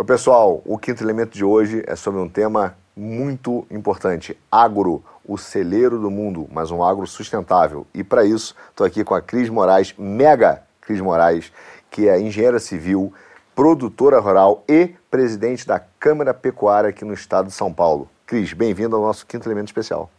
Oi, pessoal, o quinto elemento de hoje é sobre um tema muito importante: agro, o celeiro do mundo, mas um agro sustentável. E para isso, estou aqui com a Cris Moraes, mega Cris Moraes, que é engenheira civil, produtora rural e presidente da Câmara Pecuária aqui no estado de São Paulo. Cris, bem-vindo ao nosso quinto elemento especial.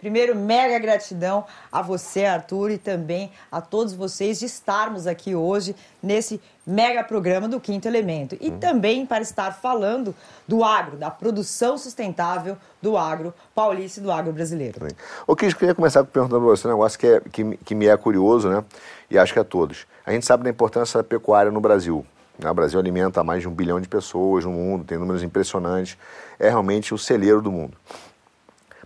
Primeiro, mega gratidão a você, Arthur, e também a todos vocês de estarmos aqui hoje nesse mega programa do Quinto Elemento. E também para estar falando do agro, da produção sustentável do agro paulista e do agro brasileiro. O que eu queria começar perguntando para você um negócio que, é, que, que me é curioso, né? E acho que a todos. A gente sabe da importância da pecuária no Brasil. Né? O Brasil alimenta mais de um bilhão de pessoas no mundo, tem números impressionantes. É realmente o celeiro do mundo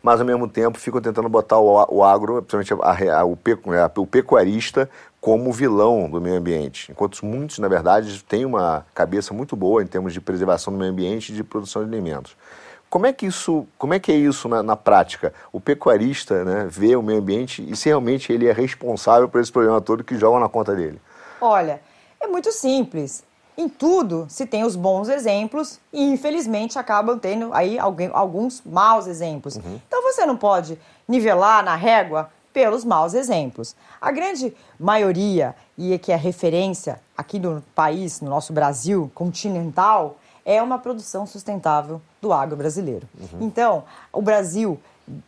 mas ao mesmo tempo ficam tentando botar o, o agro, principalmente a, a, o, pecu, a, o pecuarista, como vilão do meio ambiente. Enquanto muitos, na verdade, têm uma cabeça muito boa em termos de preservação do meio ambiente e de produção de alimentos. Como é que isso, como é que é isso na, na, prática? O pecuarista né, vê o meio ambiente e se realmente ele é responsável por esse problema todo que jogam na conta dele? Olha, é muito simples. Em tudo se tem os bons exemplos e, infelizmente, acabam tendo aí alguns maus exemplos. Uhum. Então você não pode nivelar na régua pelos maus exemplos. A grande maioria, e é que é referência aqui no país, no nosso Brasil continental, é uma produção sustentável do agro brasileiro. Uhum. Então, o Brasil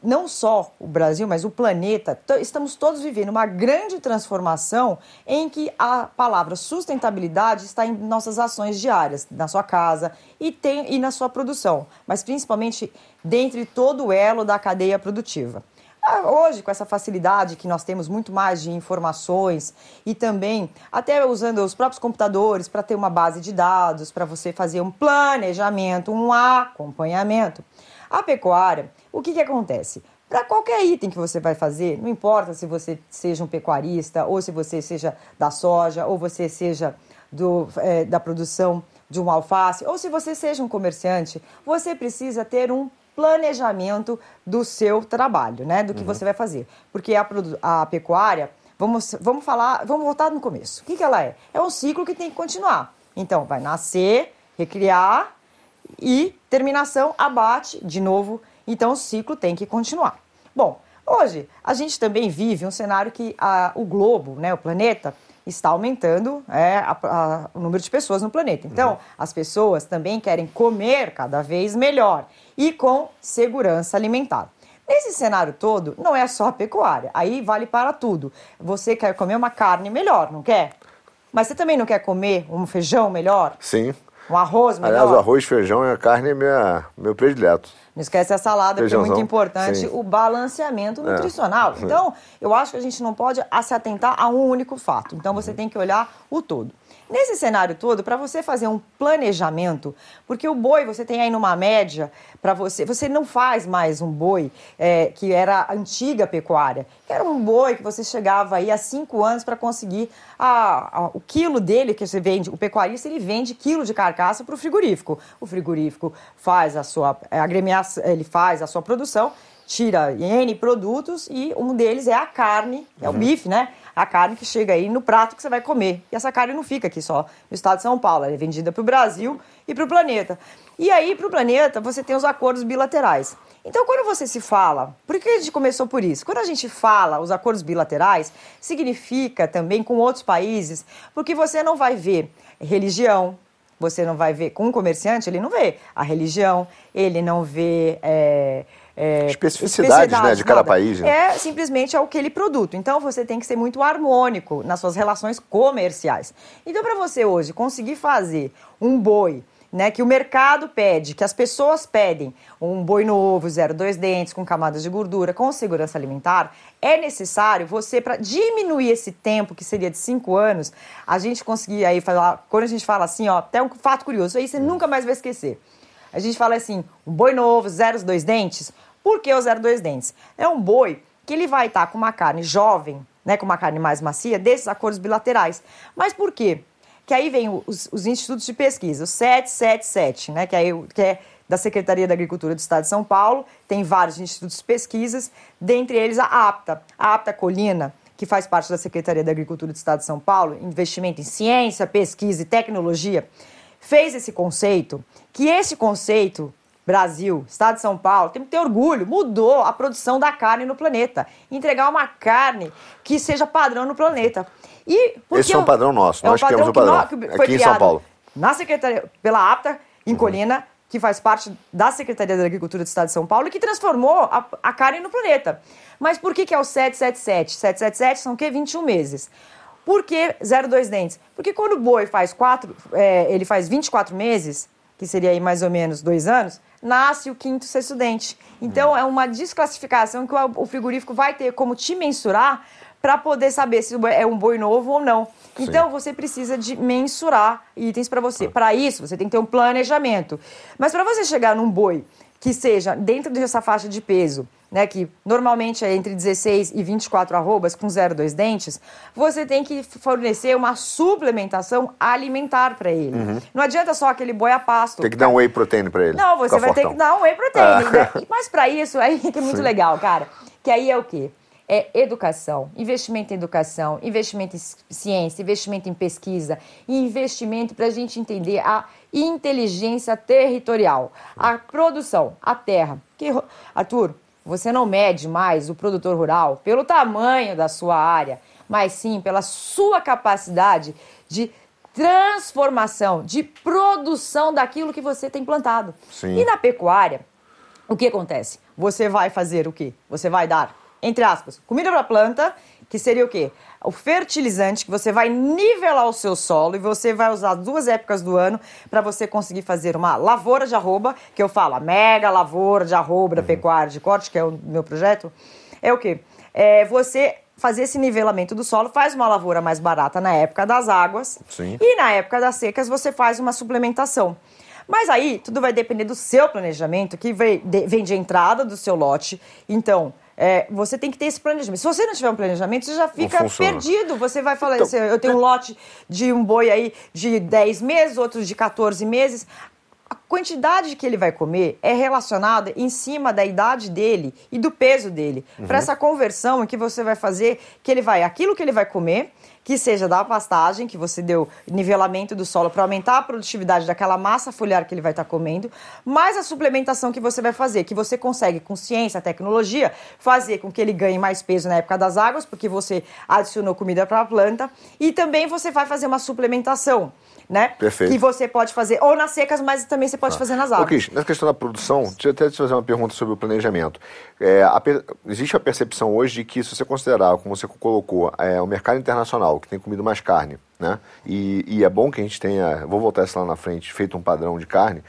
não só o Brasil, mas o planeta, estamos todos vivendo uma grande transformação em que a palavra sustentabilidade está em nossas ações diárias, na sua casa e, tem, e na sua produção, mas principalmente dentro de todo o elo da cadeia produtiva. Ah, hoje, com essa facilidade que nós temos muito mais de informações e também até usando os próprios computadores para ter uma base de dados, para você fazer um planejamento, um acompanhamento. A pecuária, o que, que acontece? Para qualquer item que você vai fazer, não importa se você seja um pecuarista, ou se você seja da soja, ou você seja do, é, da produção de um alface, ou se você seja um comerciante, você precisa ter um planejamento do seu trabalho, né? Do que uhum. você vai fazer. Porque a, a, pecuária, vamos, vamos falar, vamos voltar no começo. O que, que ela é? É um ciclo que tem que continuar. Então, vai nascer, recriar, e terminação, abate, de novo. Então o ciclo tem que continuar. Bom, hoje a gente também vive um cenário que a, o globo, né, o planeta, está aumentando é, a, a, o número de pessoas no planeta. Então, uhum. as pessoas também querem comer cada vez melhor e com segurança alimentar. Nesse cenário todo, não é só a pecuária, aí vale para tudo. Você quer comer uma carne melhor, não quer? Mas você também não quer comer um feijão melhor? Sim. Um arroz melhor. Aliás, o arroz, feijão e a carne é minha, meu predileto. Não esquece a salada, Feijãozão. que é muito importante, Sim. o balanceamento é. nutricional. É. Então, eu acho que a gente não pode se atentar a um único fato. Então, você tem que olhar o todo. Nesse cenário todo, para você fazer um planejamento, porque o boi você tem aí numa média para você, você não faz mais um boi é, que era a antiga pecuária, que era um boi que você chegava aí há cinco anos para conseguir a, a, o quilo dele que você vende, o pecuarista ele vende quilo de carcaça para o frigorífico. O frigorífico faz a sua é, agremiação, ele faz a sua produção tira N produtos e um deles é a carne, é uhum. o bife, né? A carne que chega aí no prato que você vai comer. E essa carne não fica aqui só no estado de São Paulo, ela é vendida para o Brasil e para o planeta. E aí, para o planeta, você tem os acordos bilaterais. Então, quando você se fala, por que a gente começou por isso? Quando a gente fala os acordos bilaterais, significa também com outros países, porque você não vai ver religião, você não vai ver, com um comerciante, ele não vê a religião, ele não vê. É, é, especificidades né, de cada nada. país. Né? É simplesmente aquele produto. Então você tem que ser muito harmônico nas suas relações comerciais. Então, para você hoje conseguir fazer um boi. Né, que o mercado pede, que as pessoas pedem, um boi novo, zero dois dentes, com camadas de gordura, com segurança alimentar, é necessário você, para diminuir esse tempo, que seria de cinco anos, a gente conseguir aí falar, quando a gente fala assim, ó, até um fato curioso, aí você nunca mais vai esquecer. A gente fala assim, um boi novo, zero dois dentes, por que o 02 dentes? É um boi que ele vai estar com uma carne jovem, né, com uma carne mais macia, desses acordos bilaterais. Mas por quê? Que aí vem os, os institutos de pesquisa, o 777, né, que, aí, que é da Secretaria da Agricultura do Estado de São Paulo, tem vários institutos de pesquisas, dentre eles a APTA, a APTA Colina, que faz parte da Secretaria da Agricultura do Estado de São Paulo, investimento em ciência, pesquisa e tecnologia fez esse conceito, que esse conceito Brasil, Estado de São Paulo, tem que ter orgulho, mudou a produção da carne no planeta. Entregar uma carne que seja padrão no planeta. E Esse é um padrão nosso, é nós um queremos o padrão. Que que aqui em São Paulo. Na Secretaria, pela APTA, em uhum. Colina, que faz parte da Secretaria da Agricultura do Estado de São Paulo e que transformou a, a carne no planeta. Mas por que, que é o 777? 777 são o quê? 21 meses. Por que 02 dentes? Porque quando o boi faz quatro, é, ele faz 24 meses, que seria aí mais ou menos dois anos, nasce o quinto sexto dente. Então é uma desclassificação que o frigorífico vai ter como te mensurar para poder saber se é um boi novo ou não. Sim. Então você precisa de mensurar itens para você. Ah. Para isso, você tem que ter um planejamento. Mas para você chegar num boi que seja dentro dessa faixa de peso, né, que normalmente é entre 16 e 24 arrobas com 0,2 dentes, você tem que fornecer uma suplementação alimentar para ele. Uhum. Não adianta só aquele boi a pasto. Tem que dar um whey protein para ele. Não, você vai fortão. ter que dar um whey protein. Ah. Né? Mas para isso, aí que é muito Sim. legal, cara. Que aí é o quê? é educação, investimento em educação, investimento em ciência, investimento em pesquisa, investimento para a gente entender a inteligência territorial, a produção, a terra. Que, Arthur, você não mede mais o produtor rural pelo tamanho da sua área, mas sim pela sua capacidade de transformação, de produção daquilo que você tem plantado. Sim. E na pecuária, o que acontece? Você vai fazer o quê? Você vai dar entre aspas, comida para planta, que seria o quê? O fertilizante que você vai nivelar o seu solo e você vai usar duas épocas do ano para você conseguir fazer uma lavoura de arroba, que eu falo, a mega lavoura de arroba da uhum. pecuária de corte, que é o meu projeto. É o quê? É você fazer esse nivelamento do solo, faz uma lavoura mais barata na época das águas Sim. e na época das secas você faz uma suplementação. Mas aí tudo vai depender do seu planejamento, que vem de, vem de entrada do seu lote. Então, é, você tem que ter esse planejamento. Se você não tiver um planejamento, você já fica perdido. Você vai falar, então, eu tenho um lote de um boi aí de 10 meses, outros de 14 meses. A quantidade que ele vai comer é relacionada em cima da idade dele e do peso dele. Uhum. Para essa conversão que você vai fazer, que ele vai, aquilo que ele vai comer, que seja da pastagem, que você deu nivelamento do solo para aumentar a produtividade daquela massa foliar que ele vai estar tá comendo, mais a suplementação que você vai fazer, que você consegue com ciência, tecnologia, fazer com que ele ganhe mais peso na época das águas, porque você adicionou comida para a planta, e também você vai fazer uma suplementação né? Perfeito. Que você pode fazer ou nas secas, mas também você pode ah. fazer nas águas. Cris, nessa questão da produção, deixa eu até te fazer uma pergunta sobre o planejamento. É, a, existe a percepção hoje de que, se você considerar, como você colocou, é, o mercado internacional, que tem comido mais carne, né? E, e é bom que a gente tenha, vou voltar isso lá na frente, feito um padrão de carne,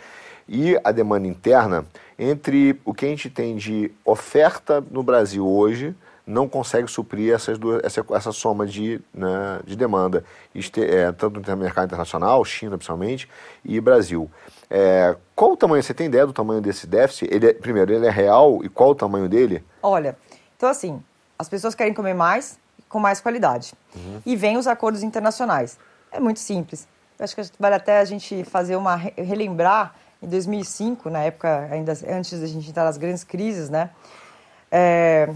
e a demanda interna, entre o que a gente tem de oferta no Brasil hoje não consegue suprir essas duas, essa, essa soma de, né, de demanda, este, é, tanto no mercado internacional, China principalmente, e Brasil. É, qual o tamanho, você tem ideia do tamanho desse déficit? Ele é, primeiro, ele é real e qual o tamanho dele? Olha, então assim, as pessoas querem comer mais com mais qualidade. Uhum. E vem os acordos internacionais. É muito simples. Acho que vale até a gente fazer uma relembrar em 2005, na época ainda antes da gente entrar nas grandes crises, né? É,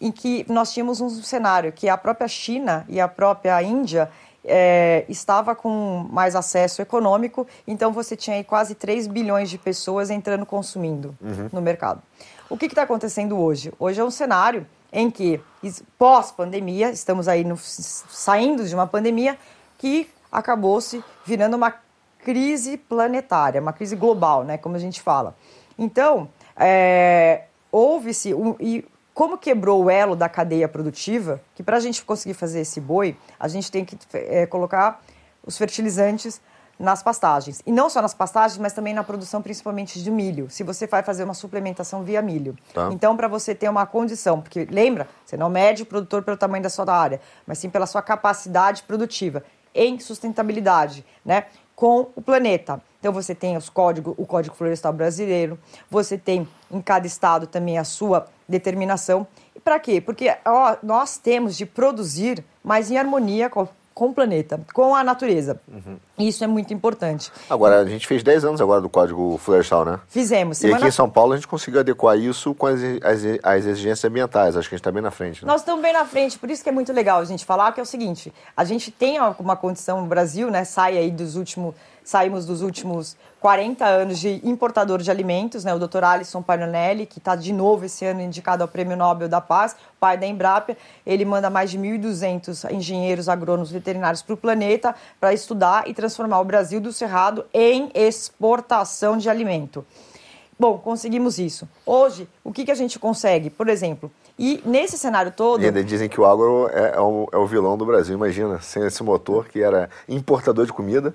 em que nós tínhamos um cenário que a própria China e a própria Índia é, estava com mais acesso econômico, então você tinha aí quase 3 bilhões de pessoas entrando consumindo uhum. no mercado. O que está acontecendo hoje? Hoje é um cenário em que, pós-pandemia, estamos aí no, saindo de uma pandemia que acabou se virando uma crise planetária, uma crise global, né, como a gente fala. Então, é, houve-se, um, e como quebrou o elo da cadeia produtiva, que para a gente conseguir fazer esse boi, a gente tem que é, colocar os fertilizantes nas pastagens. E não só nas pastagens, mas também na produção principalmente de milho, se você vai fazer uma suplementação via milho. Tá. Então, para você ter uma condição, porque lembra, você não mede o produtor pelo tamanho da sua área, mas sim pela sua capacidade produtiva em sustentabilidade, né? com o planeta. Então você tem os códigos, o Código Florestal Brasileiro, você tem em cada estado também a sua determinação. E para quê? Porque ó, nós temos de produzir, mas em harmonia com, com o planeta, com a natureza. Uhum. Isso é muito importante. Agora, a gente fez 10 anos agora do Código Florestal, né? Fizemos. Semana... E aqui em São Paulo a gente conseguiu adequar isso com as, as, as exigências ambientais. Acho que a gente está bem na frente. Né? Nós estamos bem na frente, por isso que é muito legal a gente falar que é o seguinte, a gente tem uma condição no Brasil, né, sai aí dos últimos saímos dos últimos 40 anos de importador de alimentos, né? O Dr. Alisson Pagnonelli, que está de novo esse ano indicado ao Prêmio Nobel da Paz, pai da Embrapa, ele manda mais de 1.200 engenheiros agrônomos veterinários para o planeta para estudar e transformar o Brasil do Cerrado em exportação de alimento. Bom, conseguimos isso. Hoje, o que, que a gente consegue? Por exemplo, e nesse cenário todo. E ainda dizem que o agro é, é, o, é o vilão do Brasil, imagina, sem esse motor que era importador de comida.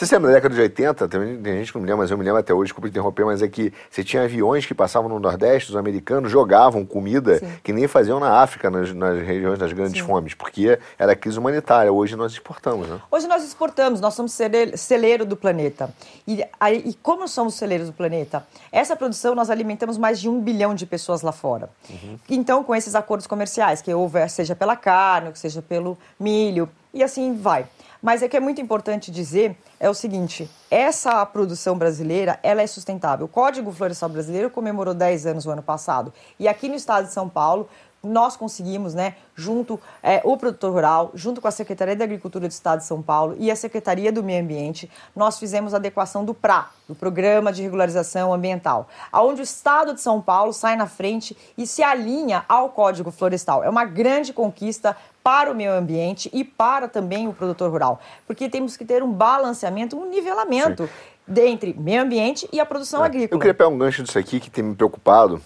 Você se lembra da década de 80? Tem, tem gente que não me lembra, mas eu me lembro até hoje, desculpa interromper, mas é que você tinha aviões que passavam no Nordeste, os americanos jogavam comida Sim. que nem faziam na África, nas, nas regiões das grandes Sim. fomes, porque era crise humanitária. Hoje nós exportamos, né? Hoje nós exportamos, nós somos celeiro do planeta. E, e como somos celeiros do planeta? Essa produção nós alimentamos mais de um bilhão de pessoas lá fora. Uhum. Então, com esses acordos comerciais, que houver, seja pela carne, seja pelo milho, e assim vai. Mas é que é muito importante dizer é o seguinte, essa produção brasileira, ela é sustentável. O Código Florestal Brasileiro comemorou 10 anos no ano passado. E aqui no estado de São Paulo, nós conseguimos, né, junto é, o produtor rural, junto com a Secretaria da Agricultura do Estado de São Paulo e a Secretaria do Meio Ambiente, nós fizemos a adequação do PRA, do Programa de Regularização Ambiental, aonde o Estado de São Paulo sai na frente e se alinha ao Código Florestal. É uma grande conquista para o meio ambiente e para também o produtor rural, porque temos que ter um balanceamento, um nivelamento Sim. entre meio ambiente e a produção é. agrícola. Eu queria pegar um gancho disso aqui que tem me preocupado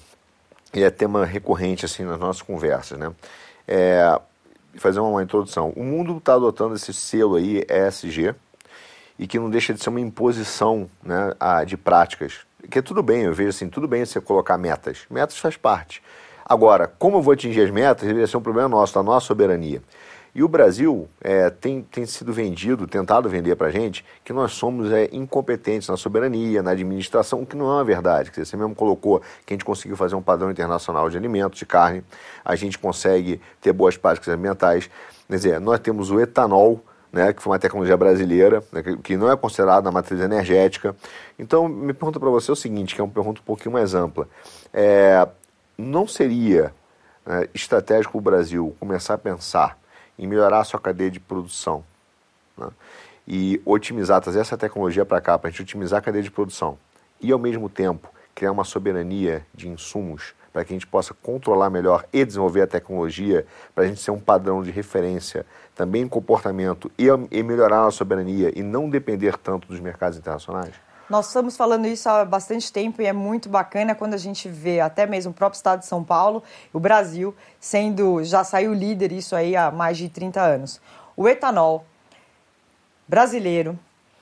e é tema recorrente assim nas nossas conversas, né? É, fazer uma introdução. O mundo está adotando esse selo aí ESG e que não deixa de ser uma imposição, né, a, de práticas. Que é tudo bem, eu vejo assim, tudo bem você colocar metas. Metas faz parte. Agora, como eu vou atingir as metas, deveria ser um problema nosso, da nossa soberania. E o Brasil é, tem, tem sido vendido, tentado vender para a gente, que nós somos é, incompetentes na soberania, na administração, o que não é uma verdade. Dizer, você mesmo colocou que a gente conseguiu fazer um padrão internacional de alimentos, de carne, a gente consegue ter boas práticas ambientais. Quer dizer, nós temos o etanol, né, que foi uma tecnologia brasileira, né, que não é considerada na matriz energética. Então, me pergunto para você o seguinte, que é uma pergunta um pouquinho mais ampla. É, não seria né, estratégico o Brasil começar a pensar em melhorar a sua cadeia de produção né? e otimizar, trazer essa tecnologia para cá, para a gente otimizar a cadeia de produção e, ao mesmo tempo, criar uma soberania de insumos para que a gente possa controlar melhor e desenvolver a tecnologia, para a gente ser um padrão de referência também em comportamento e, e melhorar a soberania e não depender tanto dos mercados internacionais? Nós estamos falando isso há bastante tempo e é muito bacana quando a gente vê até mesmo o próprio estado de São Paulo, o Brasil, sendo já saiu líder isso aí há mais de 30 anos. O etanol brasileiro,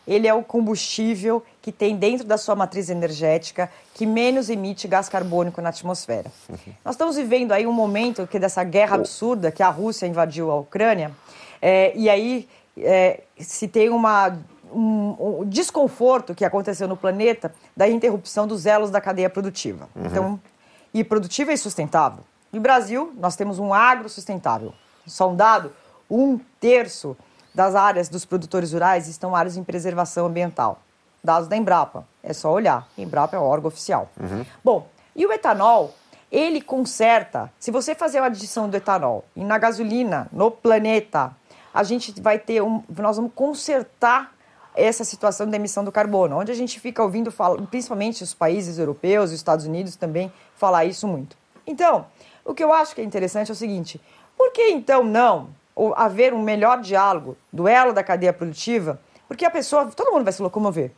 ele é o combustível que tem dentro da sua matriz energética que menos emite gás carbônico na atmosfera. Uhum. Nós estamos vivendo aí um momento que dessa guerra absurda que a Rússia invadiu a Ucrânia é, e aí é, se tem uma um, um, desconforto que aconteceu no planeta da interrupção dos elos da cadeia produtiva. Uhum. Então, e produtiva e sustentável. No Brasil, nós temos um agro sustentável. Só um dado, um terço das áreas dos produtores rurais estão áreas em preservação ambiental. Dados da Embrapa, é só olhar. Embrapa é o órgão oficial. Uhum. Bom, e o etanol, ele conserta, se você fazer a adição do etanol e na gasolina, no planeta, a gente vai ter um, nós vamos consertar essa situação da emissão do carbono, onde a gente fica ouvindo, falar, principalmente os países europeus, os Estados Unidos também, falar isso muito. Então, o que eu acho que é interessante é o seguinte: por que então não haver um melhor diálogo, duelo da cadeia produtiva? Porque a pessoa, todo mundo vai se locomover.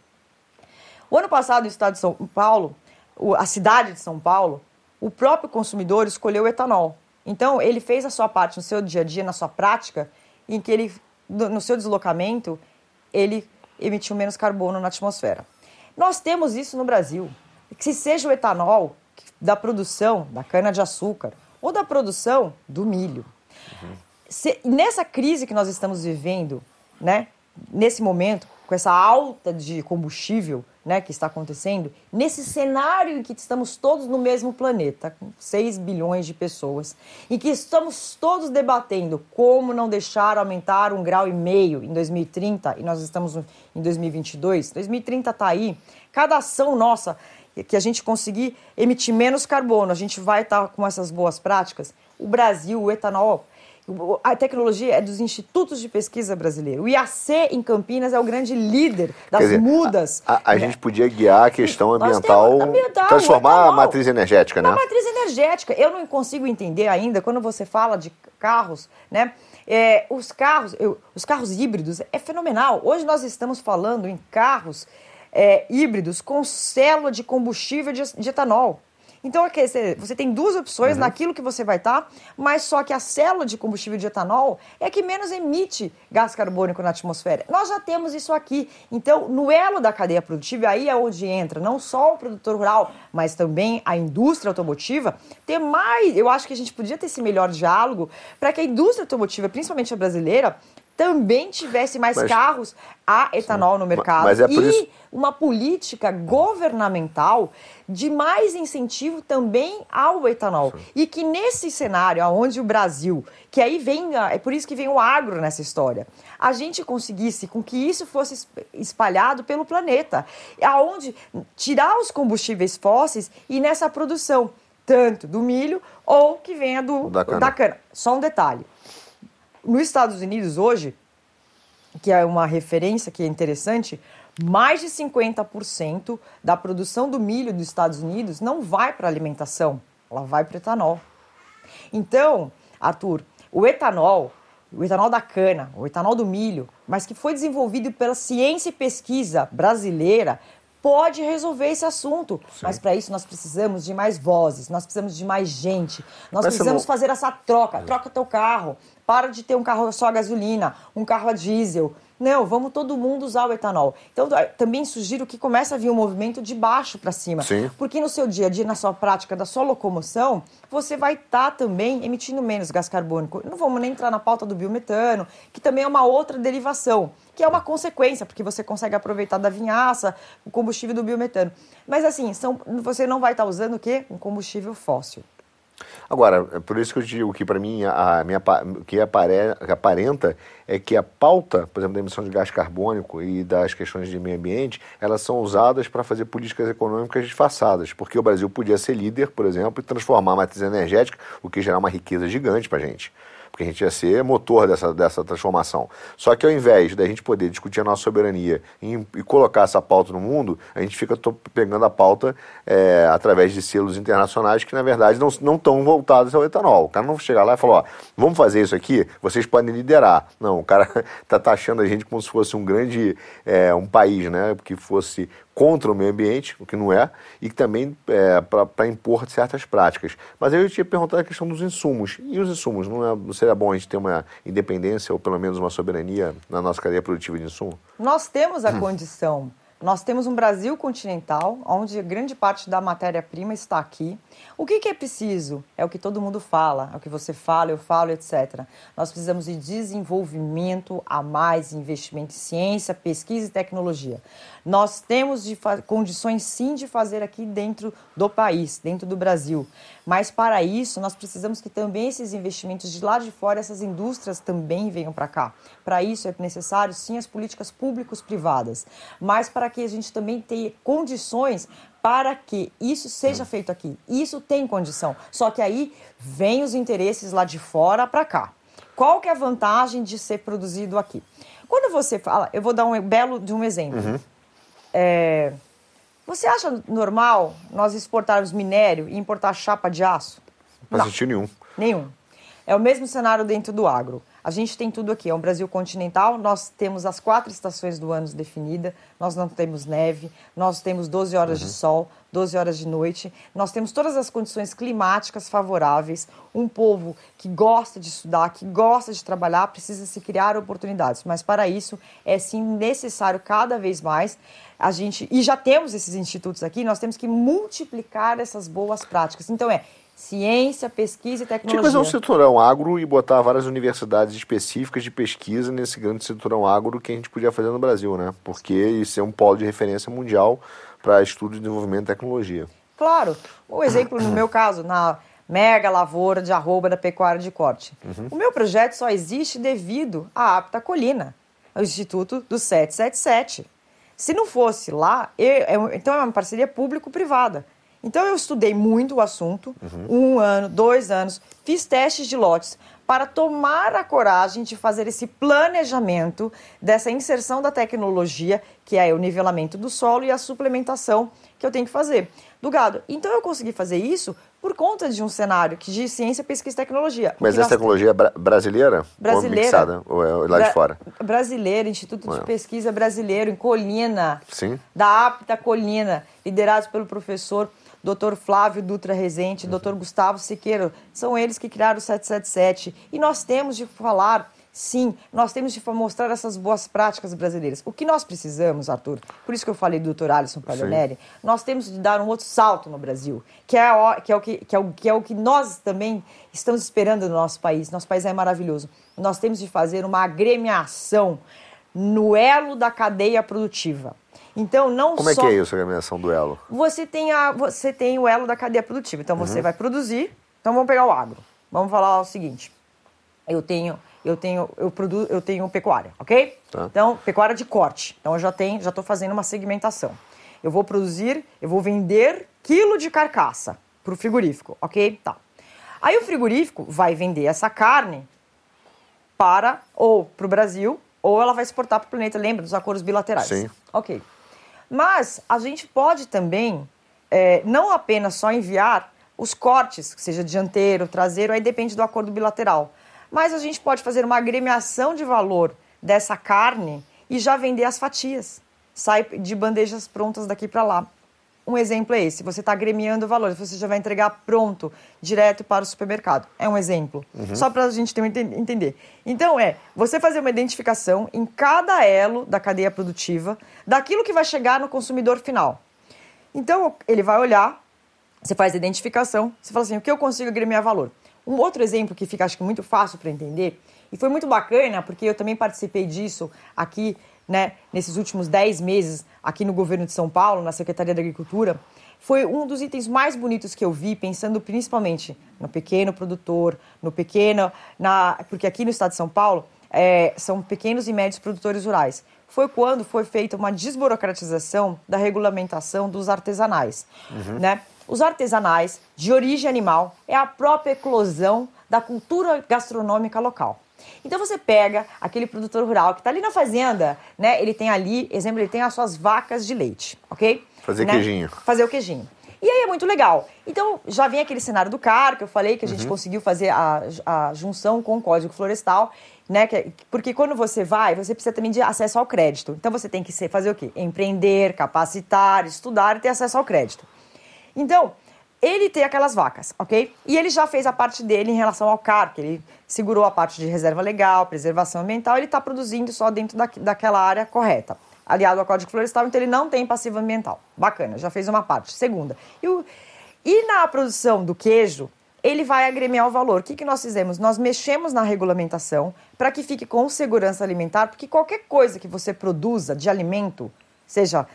O ano passado, no estado de São Paulo, a cidade de São Paulo, o próprio consumidor escolheu o etanol. Então, ele fez a sua parte no seu dia a dia, na sua prática, em que ele, no seu deslocamento, ele emitiu menos carbono na atmosfera. Nós temos isso no Brasil. Que se seja o etanol da produção da cana-de-açúcar ou da produção do milho. Uhum. Se, nessa crise que nós estamos vivendo, né, nesse momento, com essa alta de combustível né, que está acontecendo, nesse cenário em que estamos todos no mesmo planeta, com 6 bilhões de pessoas, em que estamos todos debatendo como não deixar aumentar um grau e meio em 2030, e nós estamos em 2022, 2030 está aí, cada ação nossa que a gente conseguir emitir menos carbono, a gente vai estar tá com essas boas práticas, o Brasil, o etanol, A tecnologia é dos institutos de pesquisa brasileiros. O IAC em Campinas é o grande líder das dizer, mudas. A, a, né? gente podia guiar a questão ambiental, ambiental transformar a matriz energética, né? A matriz energética. Eu não consigo entender ainda, quando você fala de carros, né? É, os carros, eu, os carros híbridos é fenomenal. Hoje nós estamos falando em carros é, híbridos com célula de combustível de, de etanol. Então, você tem duas opções uhum. naquilo que você vai estar, mas só que a célula de combustível de etanol é a que menos emite gás carbônico na atmosfera. Nós já temos isso aqui. Então, no elo da cadeia produtiva, aí é onde entra não só o produtor rural, mas também a indústria automotiva, ter mais. Eu acho que a gente podia ter esse melhor diálogo para que a indústria automotiva, principalmente a brasileira, também tivesse mais mas, carros a etanol sim, no mercado. Mas é por e isso... uma política governamental de mais incentivo também ao etanol. Sim. E que nesse cenário, onde o Brasil, que aí vem, é por isso que vem o agro nessa história, a gente conseguisse com que isso fosse espalhado pelo planeta, aonde tirar os combustíveis fósseis e nessa produção, tanto do milho ou que venha do, da cana. da cana. Só um detalhe nos Estados Unidos hoje, que é uma referência que é interessante, mais de 50% da produção do milho dos Estados Unidos não vai para alimentação, ela vai para etanol. Então, Arthur, o etanol, o etanol da cana, o etanol do milho, mas que foi desenvolvido pela ciência e pesquisa brasileira, pode resolver esse assunto. Sim. Mas para isso nós precisamos de mais vozes, nós precisamos de mais gente. Nós mas precisamos não... fazer essa troca. Troca teu carro. Para de ter um carro só a gasolina, um carro a diesel. Não, vamos todo mundo usar o etanol. Então, também sugiro que comece a vir um movimento de baixo para cima. Sim. Porque no seu dia a dia, na sua prática da sua locomoção, você vai estar tá também emitindo menos gás carbônico. Não vamos nem entrar na pauta do biometano, que também é uma outra derivação, que é uma consequência, porque você consegue aproveitar da vinhaça o combustível do biometano. Mas assim, são, você não vai estar tá usando o quê? Um combustível fóssil. Agora, é por isso que eu digo que para mim a minha, que aparenta é que a pauta, por exemplo, da emissão de gás carbônico e das questões de meio ambiente, elas são usadas para fazer políticas econômicas disfarçadas, porque o Brasil podia ser líder, por exemplo, e transformar a matriz energética, o que gerar uma riqueza gigante para a gente porque a gente ia ser motor dessa, dessa transformação. Só que ao invés da gente poder discutir a nossa soberania e, e colocar essa pauta no mundo, a gente fica pegando a pauta é, através de selos internacionais que, na verdade, não estão voltados ao etanol. O cara não chega lá e fala, ó, vamos fazer isso aqui, vocês podem liderar. Não, o cara está taxando a gente como se fosse um grande, é, um país, né, que fosse contra o meio ambiente, o que não é, e também é, para impor certas práticas. Mas aí eu tinha perguntado a questão dos insumos. E os insumos? Não, é, não seria bom a gente ter uma independência ou pelo menos uma soberania na nossa cadeia produtiva de insumo? Nós temos a condição. Nós temos um Brasil continental, onde grande parte da matéria-prima está aqui. O que, que, é preciso? É o que todo mundo fala, é o que você fala, eu falo, etc. Nós precisamos de desenvolvimento a mais, investimento em ciência, pesquisa e tecnologia. Nós temos condições sim de fazer aqui dentro do país, dentro do Brasil. Mas para isso, nós precisamos que também esses investimentos de lá de fora, essas indústrias também venham para cá. Para isso é necessário sim as políticas públicos privadas, mas para que a gente também tenha condições para que isso seja feito aqui. Isso tem condição. Só que aí vem os interesses lá de fora para cá. Qual que é a vantagem de ser produzido aqui? Quando você fala, eu vou dar um belo de um exemplo. Uhum. É, você acha normal nós exportarmos minério e importar chapa de aço? Não faz sentido nenhum. Nenhum. É o mesmo cenário dentro do agro. A gente tem tudo aqui, é um Brasil continental, nós temos as quatro estações do ano definidas, nós não temos neve, nós temos 12 horas uhum. de sol, 12 horas de noite, nós temos todas as condições climáticas favoráveis, um povo que gosta de estudar, que gosta de trabalhar, precisa se criar oportunidades, mas para isso é sim necessário cada vez mais a gente, e já temos esses institutos aqui, nós temos que multiplicar essas boas práticas. Então é Ciência, pesquisa e tecnologia. Tinha que fazer um cinturão agro e botar várias universidades específicas de pesquisa nesse grande cinturão agro que a gente podia fazer no Brasil, né? Porque isso é um polo de referência mundial para estudo, desenvolvimento e tecnologia. Claro. O exemplo, no meu caso, na mega lavoura de arroba da pecuária de corte. Uhum. O meu projeto só existe devido à Apta Colina, o Instituto do 777. Se não fosse lá, eu, então é uma parceria público-privada. Então eu estudei muito o assunto, uhum. um ano, dois anos, fiz testes de lotes, para tomar a coragem de fazer esse planejamento dessa inserção da tecnologia, que é o nivelamento do solo e a suplementação que eu tenho que fazer do gado. Então eu consegui fazer isso por conta de um cenário que de ciência, pesquisa e tecnologia. Mas essa tecnologia é bra brasileira? Brasileira. Ou mixada? Ou é lá de fora? Brasileira, Instituto de Pesquisa Brasileiro, em Colina. Sim. Da Apta Colina, liderados pelo professor Dr. Flávio Dutra Rezende, uhum. Dr. Gustavo Siqueiro. São eles que criaram o 777. E nós temos de falar Sim, nós temos de mostrar essas boas práticas brasileiras. O que nós precisamos, Arthur, por isso que eu falei do Dr. Alisson Paganelli, nós temos de dar um outro salto no Brasil, que é, o, que, é o que, que, é o, que é o que nós também estamos esperando no nosso país. Nosso país é maravilhoso. Nós temos de fazer uma agremiação no elo da cadeia produtiva. Então, não Como só... é que é isso, a agremiação do elo? Você tem, a, você tem o elo da cadeia produtiva. Então, você uhum. vai produzir. Então, vamos pegar o agro. Vamos falar o seguinte. Eu tenho eu tenho, eu produzo, eu tenho pecuária, ok? Tá. Então, pecuária de corte. Então, eu já tenho, já estou fazendo uma segmentação. Eu vou produzir, eu vou vender quilo de carcaça para o frigorífico, ok? Tá. Aí o frigorífico vai vender essa carne para ou para o Brasil ou ela vai exportar para o planeta. Lembra dos acordos bilaterais? Sim. Ok. Mas a gente pode também é, não apenas só enviar os cortes, seja dianteiro, traseiro, aí depende do acordo bilateral mas a gente pode fazer uma agremiação de valor dessa carne e já vender as fatias. Sai de bandejas prontas daqui para lá. Um exemplo é esse: você está agremiando valores, você já vai entregar pronto, direto para o supermercado. É um exemplo. Uhum. Só para a gente ter entender. Então, é você fazer uma identificação em cada elo da cadeia produtiva daquilo que vai chegar no consumidor final. Então, ele vai olhar, você faz a identificação, você fala assim: o que eu consigo agremiar valor? Um outro exemplo que fica, acho que, muito fácil para entender, e foi muito bacana, porque eu também participei disso aqui, né, nesses últimos 10 meses, aqui no governo de São Paulo, na Secretaria da Agricultura, foi um dos itens mais bonitos que eu vi, pensando principalmente no pequeno produtor, no pequeno. Na, porque aqui no estado de São Paulo é, são pequenos e médios produtores rurais. Foi quando foi feita uma desburocratização da regulamentação dos artesanais. Uhum. Né? Os artesanais de origem animal é a própria eclosão da cultura gastronômica local. Então você pega aquele produtor rural que está ali na fazenda, né? Ele tem ali, exemplo, ele tem as suas vacas de leite, ok? Fazer né? queijinho. Fazer o queijinho. E aí é muito legal. Então já vem aquele cenário do CAR, que eu falei que a gente uhum. conseguiu fazer a, a junção com o Código Florestal, né? Que, porque quando você vai, você precisa também de acesso ao crédito. Então você tem que ser, fazer o quê? Empreender, capacitar, estudar e ter acesso ao crédito. Então, ele tem aquelas vacas, ok? E ele já fez a parte dele em relação ao CAR, que ele segurou a parte de reserva legal, preservação ambiental, ele está produzindo só dentro da, daquela área correta. Aliado ao Código Florestal, então ele não tem passivo ambiental. Bacana, já fez uma parte. Segunda. E, o, e na produção do queijo, ele vai agremiar o valor. O que, que nós fizemos? Nós mexemos na regulamentação para que fique com segurança alimentar, porque qualquer coisa que você produza de alimento, seja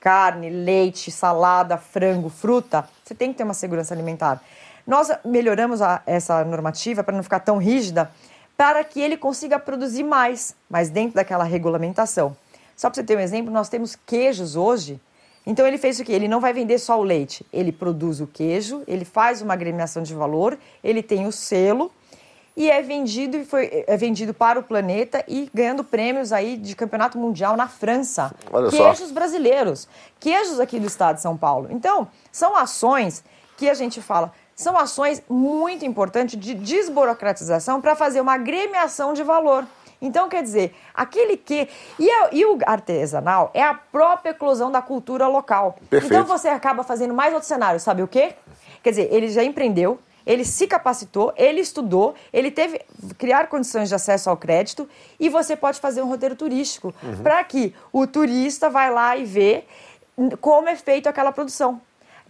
carne, leite, salada, frango, fruta, você tem que ter uma segurança alimentar. Nós melhoramos a, essa normativa para não ficar tão rígida, para que ele consiga produzir mais, mas dentro daquela regulamentação. Só para você ter um exemplo, nós temos queijos hoje. Então ele fez o quê? Ele não vai vender só o leite, ele produz o queijo, ele faz uma agremiação de valor, ele tem o selo e é vendido e foi é vendido para o planeta e ganhando prêmios aí de campeonato mundial na França. Olha queijos só. brasileiros, queijos aqui do estado de São Paulo. Então, são ações que a gente fala, são ações muito importantes de desburocratização para fazer uma agremiação de valor. Então, quer dizer, aquele que. E, e, o artesanal é a própria eclosão da cultura local. Perfeito. Então, você acaba fazendo mais outro cenário, sabe o quê? Quer dizer, ele já empreendeu, ele se capacitou, ele estudou, ele teve criar condições de acesso ao crédito e você pode fazer um roteiro turístico uhum. para que o turista vai lá e vê como é feito aquela produção,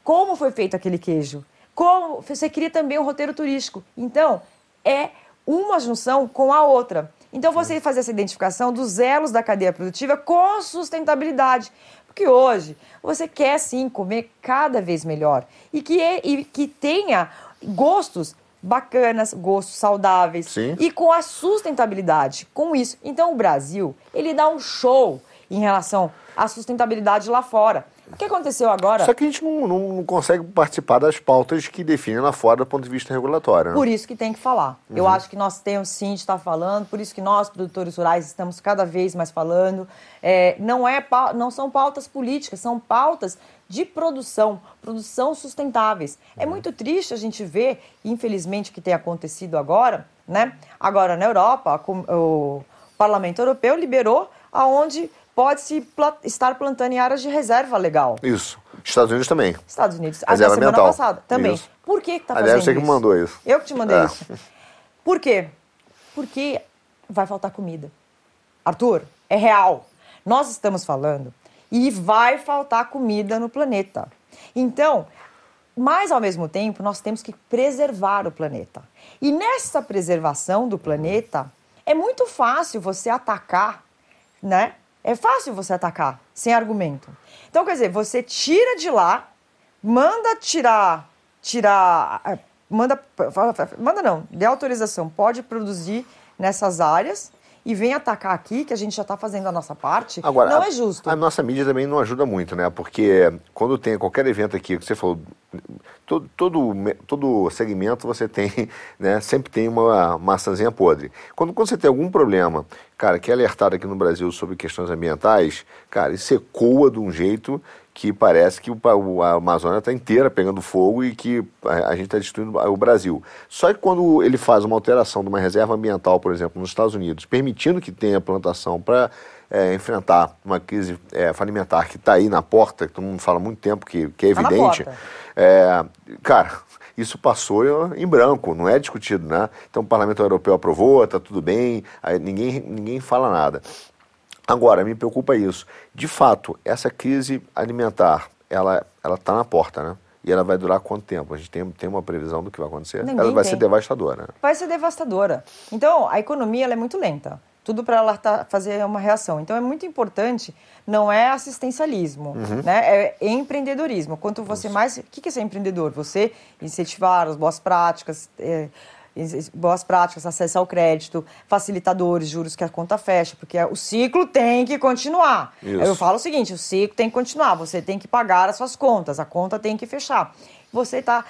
como foi feito aquele queijo, como você cria também um roteiro turístico. Então é uma junção com a outra. Então você fazer essa identificação dos elos da cadeia produtiva com sustentabilidade. Porque hoje você quer sim comer cada vez melhor e que, é, e que tenha gostos bacanas, gostos saudáveis Sim. e com a sustentabilidade, com isso. Então o Brasil, ele dá um show em relação à sustentabilidade lá fora. O que aconteceu agora? Só que a gente não, não, não consegue participar das pautas que definem lá fora do ponto de vista regulatório. Né? Por isso que tem que falar. Uhum. Eu acho que nós temos sim de estar falando, por isso que nós, produtores rurais, estamos cada vez mais falando. É, não, é, não são pautas políticas, são pautas de produção, produção sustentáveis. É uhum. muito triste a gente ver, infelizmente, o que tem acontecido agora, né? Agora na Europa, o Parlamento Europeu liberou aonde pode-se estar plantando em áreas de reserva legal. Isso. Estados Unidos também. Estados Unidos. Reserva semana ambiental. passada também. Isso. Por que está fazendo Aliás, você que me mandou isso. Eu que te mandei é. isso. Por quê? Porque vai faltar comida. Arthur, é real. Nós estamos falando e vai faltar comida no planeta. Então, mas ao mesmo tempo, nós temos que preservar o planeta. E nessa preservação do planeta, é muito fácil você atacar, né? É fácil você atacar sem argumento. Então, quer dizer, você tira de lá, manda tirar, tirar, é, manda, manda não, dê autorização, pode produzir nessas áreas e vem atacar aqui, que a gente já está fazendo a nossa parte, Agora, não a, é justo. A nossa mídia também não ajuda muito, né? Porque quando tem qualquer evento aqui, que você falou, todo, todo, todo segmento você tem, né? Sempre tem uma maçãzinha podre. Quando, quando você tem algum problema, cara, que é alertado aqui no Brasil sobre questões ambientais, cara, isso ecoa de um jeito que parece que o, a Amazônia está inteira pegando fogo e que a, a gente está destruindo o Brasil. Só que quando ele faz uma alteração de uma reserva ambiental, por exemplo, nos Estados Unidos, permitindo que tenha plantação para é, enfrentar uma crise é, alimentar que está aí na porta, que todo mundo fala há muito tempo, que, que é tá evidente. É, cara, isso passou em branco, não é discutido, né? Então o Parlamento Europeu aprovou, está tudo bem, aí ninguém, ninguém fala nada. Agora, me preocupa isso. De fato, essa crise alimentar, ela está na porta, né? E ela vai durar quanto tempo? A gente tem, tem uma previsão do que vai acontecer? Ninguém ela vai tem. ser devastadora. Né? Vai ser devastadora. Então, a economia é muito lenta. Tudo para ela tá, fazer uma reação. Então, é muito importante, não é assistencialismo, uhum. né? é empreendedorismo. Quanto você Isso. mais... O que é ser empreendedor? Você incentivar as boas práticas... É, boas práticas, acesso ao crédito, facilitadores, juros que a conta fecha, porque o ciclo tem que continuar. Isso. Eu falo o seguinte: o ciclo tem que continuar, você tem que pagar as suas contas, a conta tem que fechar. Você está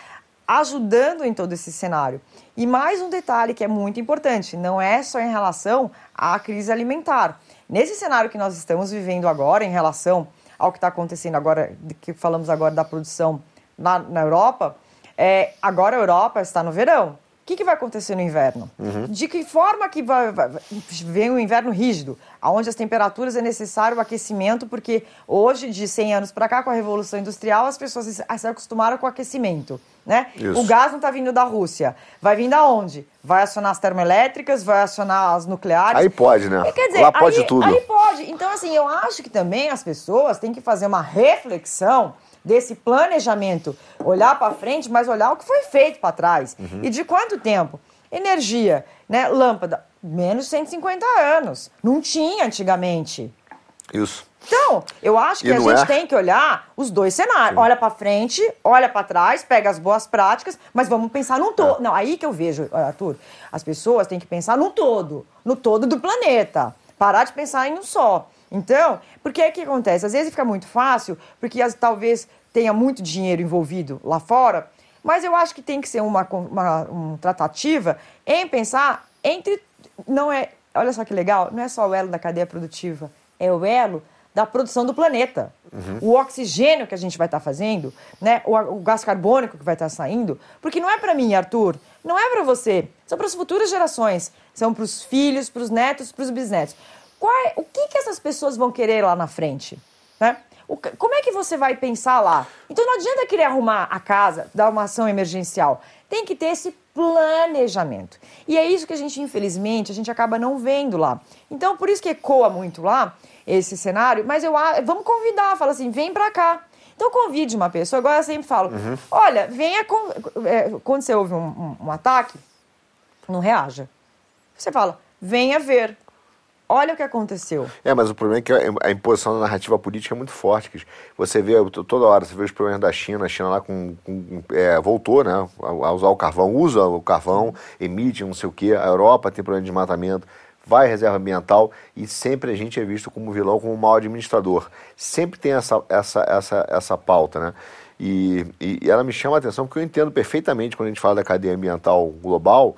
ajudando em todo esse cenário. E mais um detalhe que é muito importante: não é só em relação à crise alimentar. Nesse cenário que nós estamos vivendo agora, em relação ao que está acontecendo agora, que falamos agora da produção na, na Europa, é, agora a Europa está no verão que, que vai acontecer no inverno? Uhum. De que forma que vai, vai, vem o inverno rígido, onde as temperaturas é necessário o aquecimento, porque hoje, de 100 anos para cá, com a Revolução Industrial, as pessoas se acostumaram com o aquecimento. Né? O gás não está vindo da Rússia. Vai vir da onde? Vai acionar as termoelétricas, vai acionar as nucleares. Aí pode, né? Quer dizer, Lá pode aí, tudo. Aí pode. Então, assim, eu acho que também as pessoas têm que fazer uma reflexão desse planejamento, olhar para frente, mas olhar o que foi feito para trás. Uhum. E de quanto tempo? Energia, né? Lâmpada, menos 150 anos. Não tinha antigamente. Isso. Então, eu acho que a gente é? tem que olhar os dois cenários. Sim. Olha para frente, olha para trás, pega as boas práticas, mas vamos pensar num todo. É. Não, aí que eu vejo, Arthur, as pessoas têm que pensar no todo, no todo do planeta. Parar de pensar em um só. Então, porque é que acontece? Às vezes fica muito fácil, porque as, talvez tenha muito dinheiro envolvido lá fora, mas eu acho que tem que ser uma, uma, uma tratativa em pensar entre. Não é. Olha só que legal, não é só o elo da cadeia produtiva, é o elo da produção do planeta. Uhum. O oxigênio que a gente vai estar tá fazendo, né? O, o, gás carbônico que vai estar tá saindo. Porque não é para mim, Arthur, não é para você, são para as futuras gerações, são para os filhos, para os netos, para os bisnetos. Qual é, o que, que essas pessoas vão querer lá na frente? Né? O, como é que você vai pensar lá? Então não adianta querer arrumar a casa, dar uma ação emergencial. Tem que ter esse planejamento. E é isso que a gente, infelizmente, a gente acaba não vendo lá. Então, por isso que ecoa muito lá esse cenário, mas eu vamos convidar, fala assim, vem para cá. Então convide uma pessoa, agora eu sempre falo, uhum. olha, venha, é, quando você ouve um, um, um ataque, não reaja. Você fala, venha ver. Olha o que aconteceu. É, mas o problema é que a imposição da narrativa política é muito forte. Você vê toda hora, você vê os problemas da China, a China lá com, com é, voltou né, a usar o carvão, usa o carvão, emite não sei o quê, a Europa tem problema de desmatamento. vai à reserva ambiental e sempre a gente é visto como vilão, como mau administrador. Sempre tem essa, essa, essa, essa pauta, né? E, e ela me chama a atenção porque eu entendo perfeitamente quando a gente fala da cadeia ambiental global,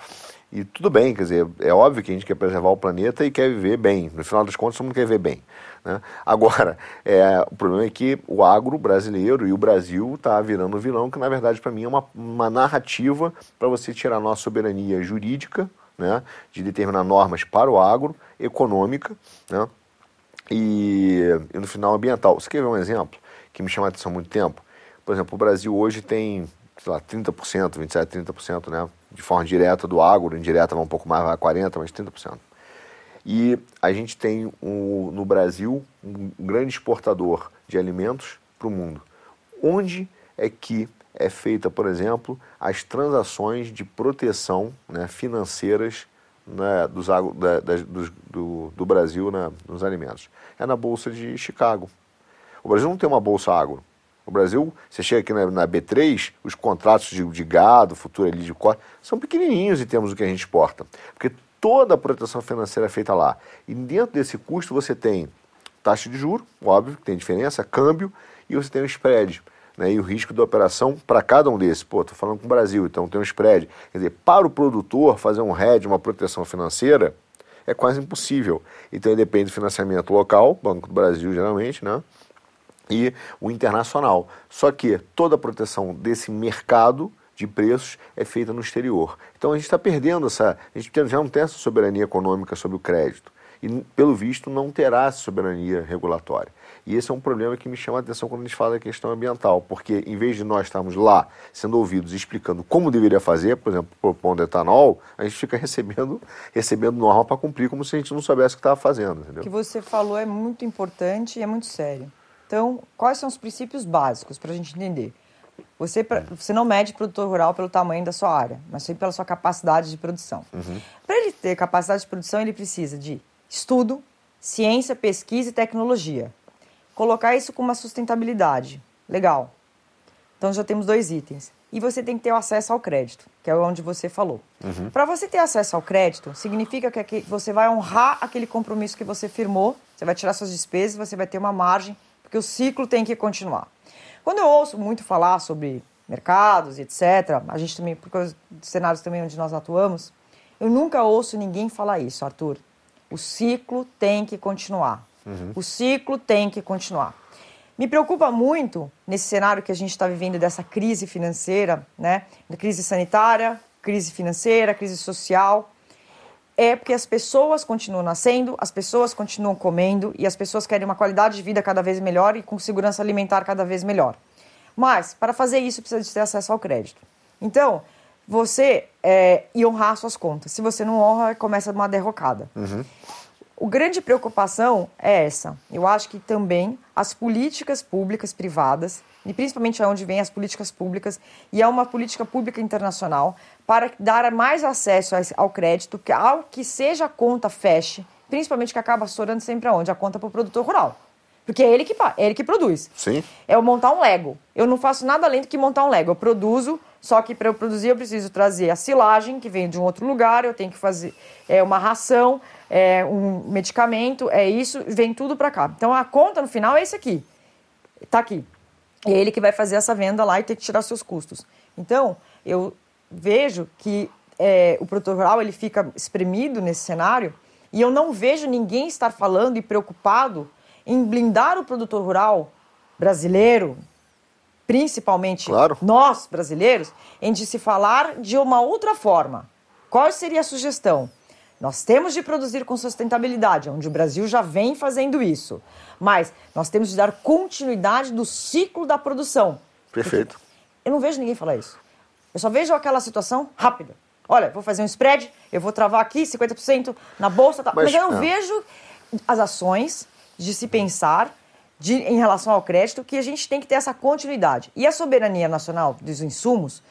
e tudo bem, quer dizer, é óbvio que a gente quer preservar o planeta e quer viver bem. No final das contas, todo mundo quer viver bem. Né? Agora, é, o problema é que o agro brasileiro e o Brasil está virando vilão, que na verdade para mim é uma, uma narrativa para você tirar a nossa soberania jurídica, né, de determinar normas para o agro, econômica, né, e, e no final ambiental. Você quer ver um exemplo que me chama a atenção há muito tempo? Por exemplo, o Brasil hoje tem, sei lá, 30%, 27%, 30%, né? De forma direta do agro, indireta vai um pouco mais, vai a 40%, mas 30%. E a gente tem no Brasil um grande exportador de alimentos para o mundo. Onde é que é feita, por exemplo, as transações de proteção né, financeiras né, dos, da, da, do, do, do, Brasil né, nos alimentos? É na Bolsa de Chicago. O Brasil não tem uma bolsa agro. O Brasil, você chega aqui na, na B3, os contratos de, de gado, futuro ali de corte, são pequenininhos em termos do que a gente exporta. Porque toda a proteção financeira é feita lá. E dentro desse custo você tem taxa de juro, óbvio, que tem diferença, câmbio, e você tem o spread. Né, e o risco da operação para cada um desses. Pô, estou falando com o Brasil, então tem um spread. Quer dizer, para o produtor fazer um hedge, uma proteção financeira, é quase impossível. Então ele depende do financiamento local, Banco do Brasil geralmente, né? E o internacional. Só que toda a proteção desse mercado de preços é feita no exterior. Então a gente está perdendo essa. A gente já não tem essa soberania econômica sobre o crédito. E, pelo visto, não terá essa soberania regulatória. E esse é um problema que me chama a atenção quando a gente fala da questão ambiental, porque em vez de nós estarmos lá sendo ouvidos explicando como deveria fazer, por exemplo, propondo etanol, a gente fica recebendo, recebendo norma para cumprir como se a gente não soubesse o que estava fazendo. Entendeu? O que você falou é muito importante e é muito sério. Então, quais são os princípios básicos para a gente entender? Você, você não mede produtor rural pelo tamanho da sua área, mas sim pela sua capacidade de produção. Uhum. Para ele ter capacidade de produção, ele precisa de estudo, ciência, pesquisa e tecnologia. Colocar isso com uma sustentabilidade. Legal. Então já temos dois itens. E você tem que ter acesso ao crédito, que é onde você falou. Uhum. Para você ter acesso ao crédito, significa que você vai honrar aquele compromisso que você firmou, você vai tirar suas despesas, você vai ter uma margem porque o ciclo tem que continuar. Quando eu ouço muito falar sobre mercados e etc., a gente também, por causa dos cenários também onde nós atuamos, eu nunca ouço ninguém falar isso, Arthur. O ciclo tem que continuar. Uhum. O ciclo tem que continuar. Me preocupa muito nesse cenário que a gente está vivendo dessa crise financeira, né? Crise sanitária, crise financeira, crise social é porque as pessoas continuam nascendo, as pessoas continuam comendo e as pessoas querem uma qualidade de vida cada vez melhor e com segurança alimentar cada vez melhor. Mas, para fazer isso, precisa de ter acesso ao crédito. Então, você é, e honrar suas contas. Se você não honra, começa uma derrocada. Uhum. O grande preocupação é essa. Eu acho que também as políticas públicas privadas, e principalmente onde vem as políticas públicas, e é uma política pública internacional, para dar mais acesso ao crédito, que ao que seja a conta feche, principalmente que acaba estourando sempre aonde? A conta para o produtor rural. Porque é ele que, é ele que produz. Sim. É eu montar um Lego. Eu não faço nada além do que montar um Lego. Eu produzo, só que para eu produzir eu preciso trazer a silagem, que vem de um outro lugar, eu tenho que fazer é, uma ração, é um medicamento, é isso, vem tudo para cá. Então a conta no final é esse aqui. Tá aqui. É ele que vai fazer essa venda lá e tem que tirar seus custos. Então, eu vejo que é, o produtor rural ele fica espremido nesse cenário e eu não vejo ninguém estar falando e preocupado em blindar o produtor rural brasileiro, principalmente claro. nós brasileiros, em de se falar de uma outra forma. Qual seria a sugestão? Nós temos de produzir com sustentabilidade, onde o Brasil já vem fazendo isso. Mas nós temos de dar continuidade do ciclo da produção. Perfeito. Porque eu não vejo ninguém falar isso. Eu só vejo aquela situação rápida. Olha, vou fazer um spread, eu vou travar aqui 50% na bolsa. Tá. Mas, Mas, eu não é. vejo as ações de se pensar de, em relação ao crédito que a gente tem que ter essa continuidade. E a soberania nacional dos insumos,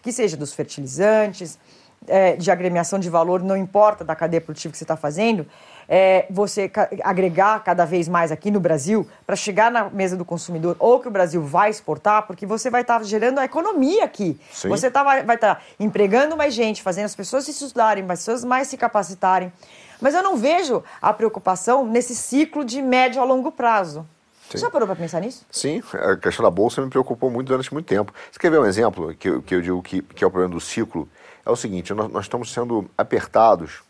que seja dos fertilizantes, é, de agremiação de valor, não importa da cadeia produtiva que você está fazendo, é, você agregar cada vez mais aqui no Brasil para chegar na mesa do consumidor ou que o Brasil vai exportar, porque você vai estar tá gerando a economia aqui. Sim. Você tá, vai estar tá empregando mais gente, fazendo as pessoas se estudarem, as pessoas mais se capacitarem. Mas eu não vejo a preocupação nesse ciclo de médio a longo prazo. Sim. Você já parou para pensar nisso? Sim, a questão da bolsa me preocupou muito durante muito tempo. Você quer ver um exemplo que, eu, que eu digo que, que é o problema do ciclo? É o seguinte: nós, nós estamos sendo apertados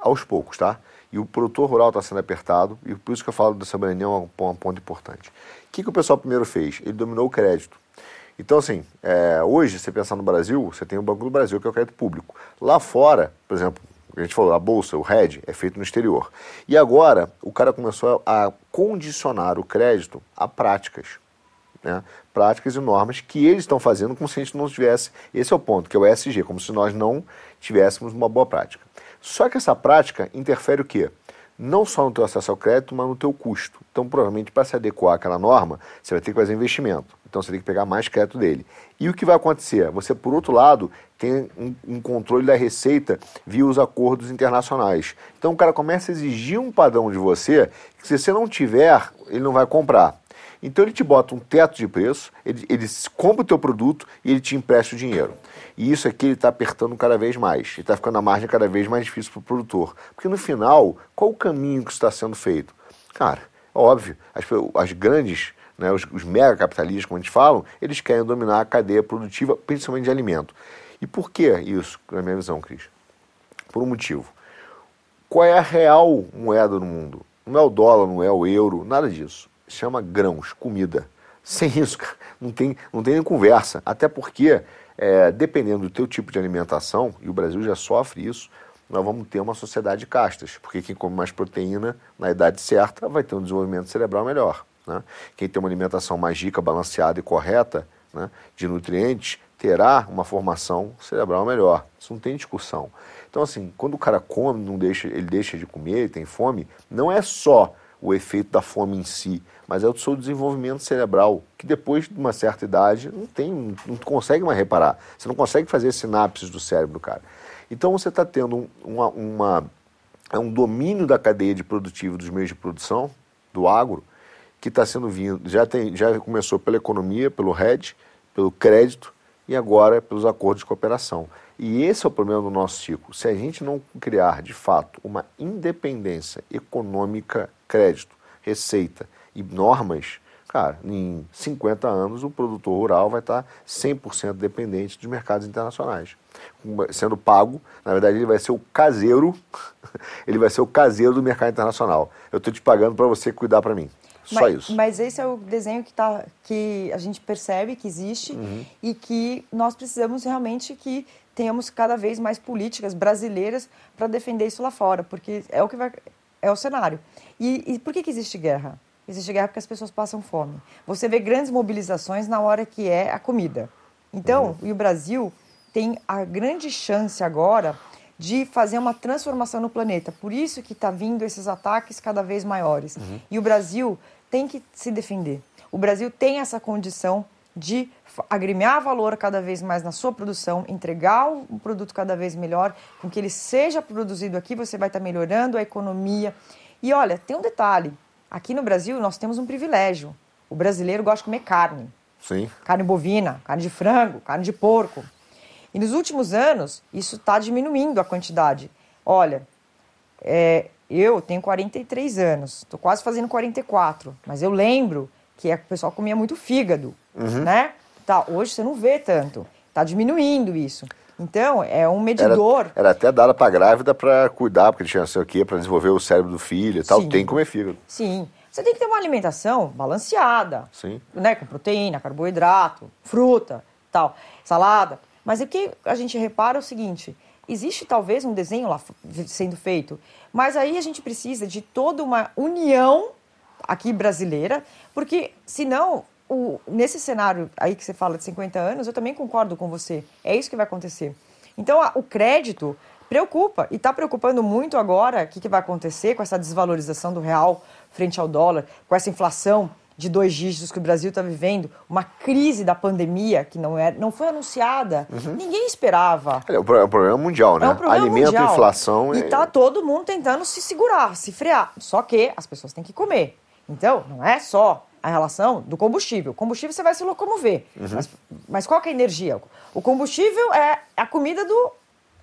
aos poucos, tá? E o produtor rural está sendo apertado, e por isso que eu falo dessa soberania é um ponto importante. O que, que o pessoal primeiro fez? Ele dominou o crédito. Então, assim, é, hoje, você pensar no Brasil, você tem o Banco do Brasil, que é o crédito público. Lá fora, por exemplo, a gente falou, a bolsa, o RED, é feito no exterior. E agora, o cara começou a condicionar o crédito a práticas. Né? Práticas e normas que eles estão fazendo como se a gente não tivesse. Esse é o ponto, que é o ESG, como se nós não tivéssemos uma boa prática. Só que essa prática interfere o quê? Não só no teu acesso ao crédito, mas no teu custo. Então, provavelmente, para se adequar àquela norma, você vai ter que fazer investimento. Então, você tem que pegar mais crédito dele. E o que vai acontecer? Você, por outro lado, tem um, um controle da receita via os acordos internacionais. Então, o cara começa a exigir um padrão de você que, se você não tiver, ele não vai comprar. Então ele te bota um teto de preço, ele, ele compra o teu produto e ele te empresta o dinheiro. E isso aqui ele está apertando cada vez mais. Ele está ficando a margem cada vez mais difícil para o produtor. Porque no final, qual o caminho que está sendo feito? Cara, óbvio, as, as grandes, né, os, os mega capitalistas, como a gente fala, eles querem dominar a cadeia produtiva, principalmente de alimento. E por que isso, na minha visão, Cris? Por um motivo. Qual é a real moeda no mundo? Não é o dólar, não é o euro, nada disso chama grãos, comida. Sem isso, cara, não tem, não tem nem conversa. Até porque, é, dependendo do teu tipo de alimentação, e o Brasil já sofre isso, nós vamos ter uma sociedade de castas. Porque quem come mais proteína na idade certa vai ter um desenvolvimento cerebral melhor. Né? Quem tem uma alimentação mais rica, balanceada e correta né, de nutrientes terá uma formação cerebral melhor. Isso não tem discussão. Então, assim, quando o cara come, não deixa, ele deixa de comer, ele tem fome, não é só o efeito da fome em si, mas é o seu desenvolvimento cerebral, que depois de uma certa idade não tem, não consegue mais reparar. Você não consegue fazer sinapses do cérebro, cara. Então você está tendo uma, uma, é um domínio da cadeia de produtivo dos meios de produção, do agro, que está sendo vindo, já, tem, já começou pela economia, pelo RED, pelo crédito e agora pelos acordos de cooperação. E esse é o problema do nosso ciclo. Se a gente não criar, de fato, uma independência econômica, crédito, receita e normas, cara, em 50 anos o produtor rural vai estar 100% dependente dos mercados internacionais. Sendo pago, na verdade ele vai ser o caseiro, ele vai ser o caseiro do mercado internacional. Eu estou te pagando para você cuidar para mim. Só mas, isso. Mas esse é o desenho que, tá, que a gente percebe que existe uhum. e que nós precisamos realmente que tenhamos cada vez mais políticas brasileiras para defender isso lá fora, porque é o que vai, é o cenário. E, e por que, que existe guerra? Existe guerra porque as pessoas passam fome. Você vê grandes mobilizações na hora que é a comida. Então, uhum. e o Brasil tem a grande chance agora de fazer uma transformação no planeta. Por isso que está vindo esses ataques cada vez maiores. Uhum. E o Brasil tem que se defender. O Brasil tem essa condição de agremiar valor cada vez mais na sua produção, entregar um produto cada vez melhor, com que ele seja produzido aqui, você vai estar melhorando a economia. E olha, tem um detalhe: aqui no Brasil nós temos um privilégio. O brasileiro gosta de comer carne. Sim. Carne bovina, carne de frango, carne de porco. E nos últimos anos, isso está diminuindo a quantidade. Olha, é, eu tenho 43 anos, estou quase fazendo 44, mas eu lembro que o pessoal comia muito fígado, uhum. né? Tá, hoje você não vê tanto, está diminuindo isso. Então, é um medidor. Era, era até dada para grávida para cuidar, porque tinha sei o quê, para desenvolver o cérebro do filho e tal. Sim. Tem que comer fígado. Sim. Você tem que ter uma alimentação balanceada. Sim. Né? Com proteína, carboidrato, fruta, tal, salada. Mas o que a gente repara é o seguinte: existe talvez um desenho lá sendo feito, mas aí a gente precisa de toda uma união aqui brasileira, porque senão o, nesse cenário aí que você fala de 50 anos, eu também concordo com você. É isso que vai acontecer. Então, a, o crédito preocupa e está preocupando muito agora o que, que vai acontecer com essa desvalorização do real frente ao dólar, com essa inflação de dois dígitos que o Brasil está vivendo, uma crise da pandemia que não, é, não foi anunciada, uhum. ninguém esperava. É, é um problema mundial, né? É um problema Alimento, mundial. inflação. E está todo mundo tentando se segurar, se frear. Só que as pessoas têm que comer. Então, não é só a relação do combustível. O combustível você vai se locomover. Uhum. Mas, mas, qual é a energia? O combustível é a comida do.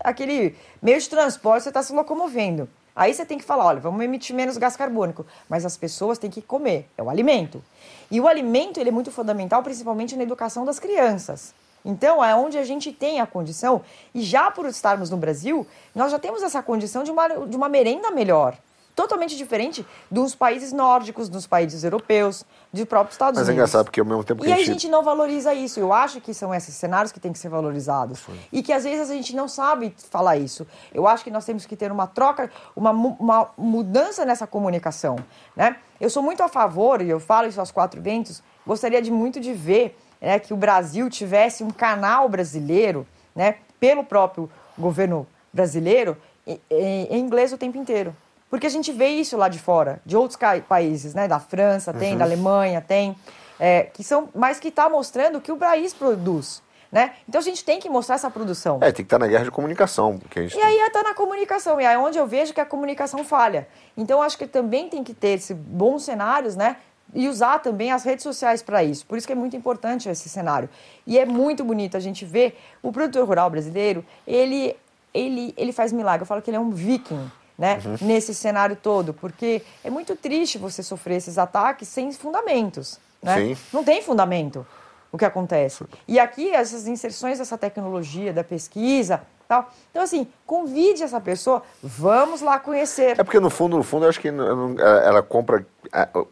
aquele meio de transporte, você está se locomovendo. Aí você tem que falar, olha, vamos emitir menos gás carbônico, mas as pessoas têm que comer, é o alimento. E o alimento ele é muito fundamental, principalmente na educação das crianças. Então, é onde a gente tem a condição, e já por estarmos no Brasil, nós já temos essa condição de uma, de uma merenda melhor totalmente diferente dos países nórdicos, dos países europeus, dos próprios Estados Mas Unidos. Mas é engraçado porque ao mesmo tempo que E a gente... a gente não valoriza isso. Eu acho que são esses cenários que têm que ser valorizados. Sim. E que às vezes a gente não sabe falar isso. Eu acho que nós temos que ter uma troca, uma, uma mudança nessa comunicação. Né? Eu sou muito a favor, e eu falo isso aos quatro ventos, gostaria de muito de ver né, que o Brasil tivesse um canal brasileiro, né, pelo próprio governo brasileiro, em, em inglês o tempo inteiro. Porque a gente vê isso lá de fora, de outros países, né? Da França tem, uhum. da Alemanha tem, é, que são, mas que está mostrando que o país produz. Né? Então a gente tem que mostrar essa produção. É, tem que estar tá na guerra de comunicação. Que a gente e aí está na comunicação, e aí é onde eu vejo que a comunicação falha. Então acho que também tem que ter esses bons cenários, né? E usar também as redes sociais para isso. Por isso que é muito importante esse cenário. E é muito bonito a gente ver o produtor rural brasileiro, ele, ele, ele faz milagre. Eu falo que ele é um viking né, uhum. nesse cenário todo, porque é muito triste você sofrer esses ataques sem fundamentos, né? Sim. Não tem fundamento o que acontece. E aqui essas inserções dessa tecnologia, da pesquisa, tal. Então assim, convide essa pessoa, vamos lá conhecer. É porque no fundo, no fundo, eu acho que ela compra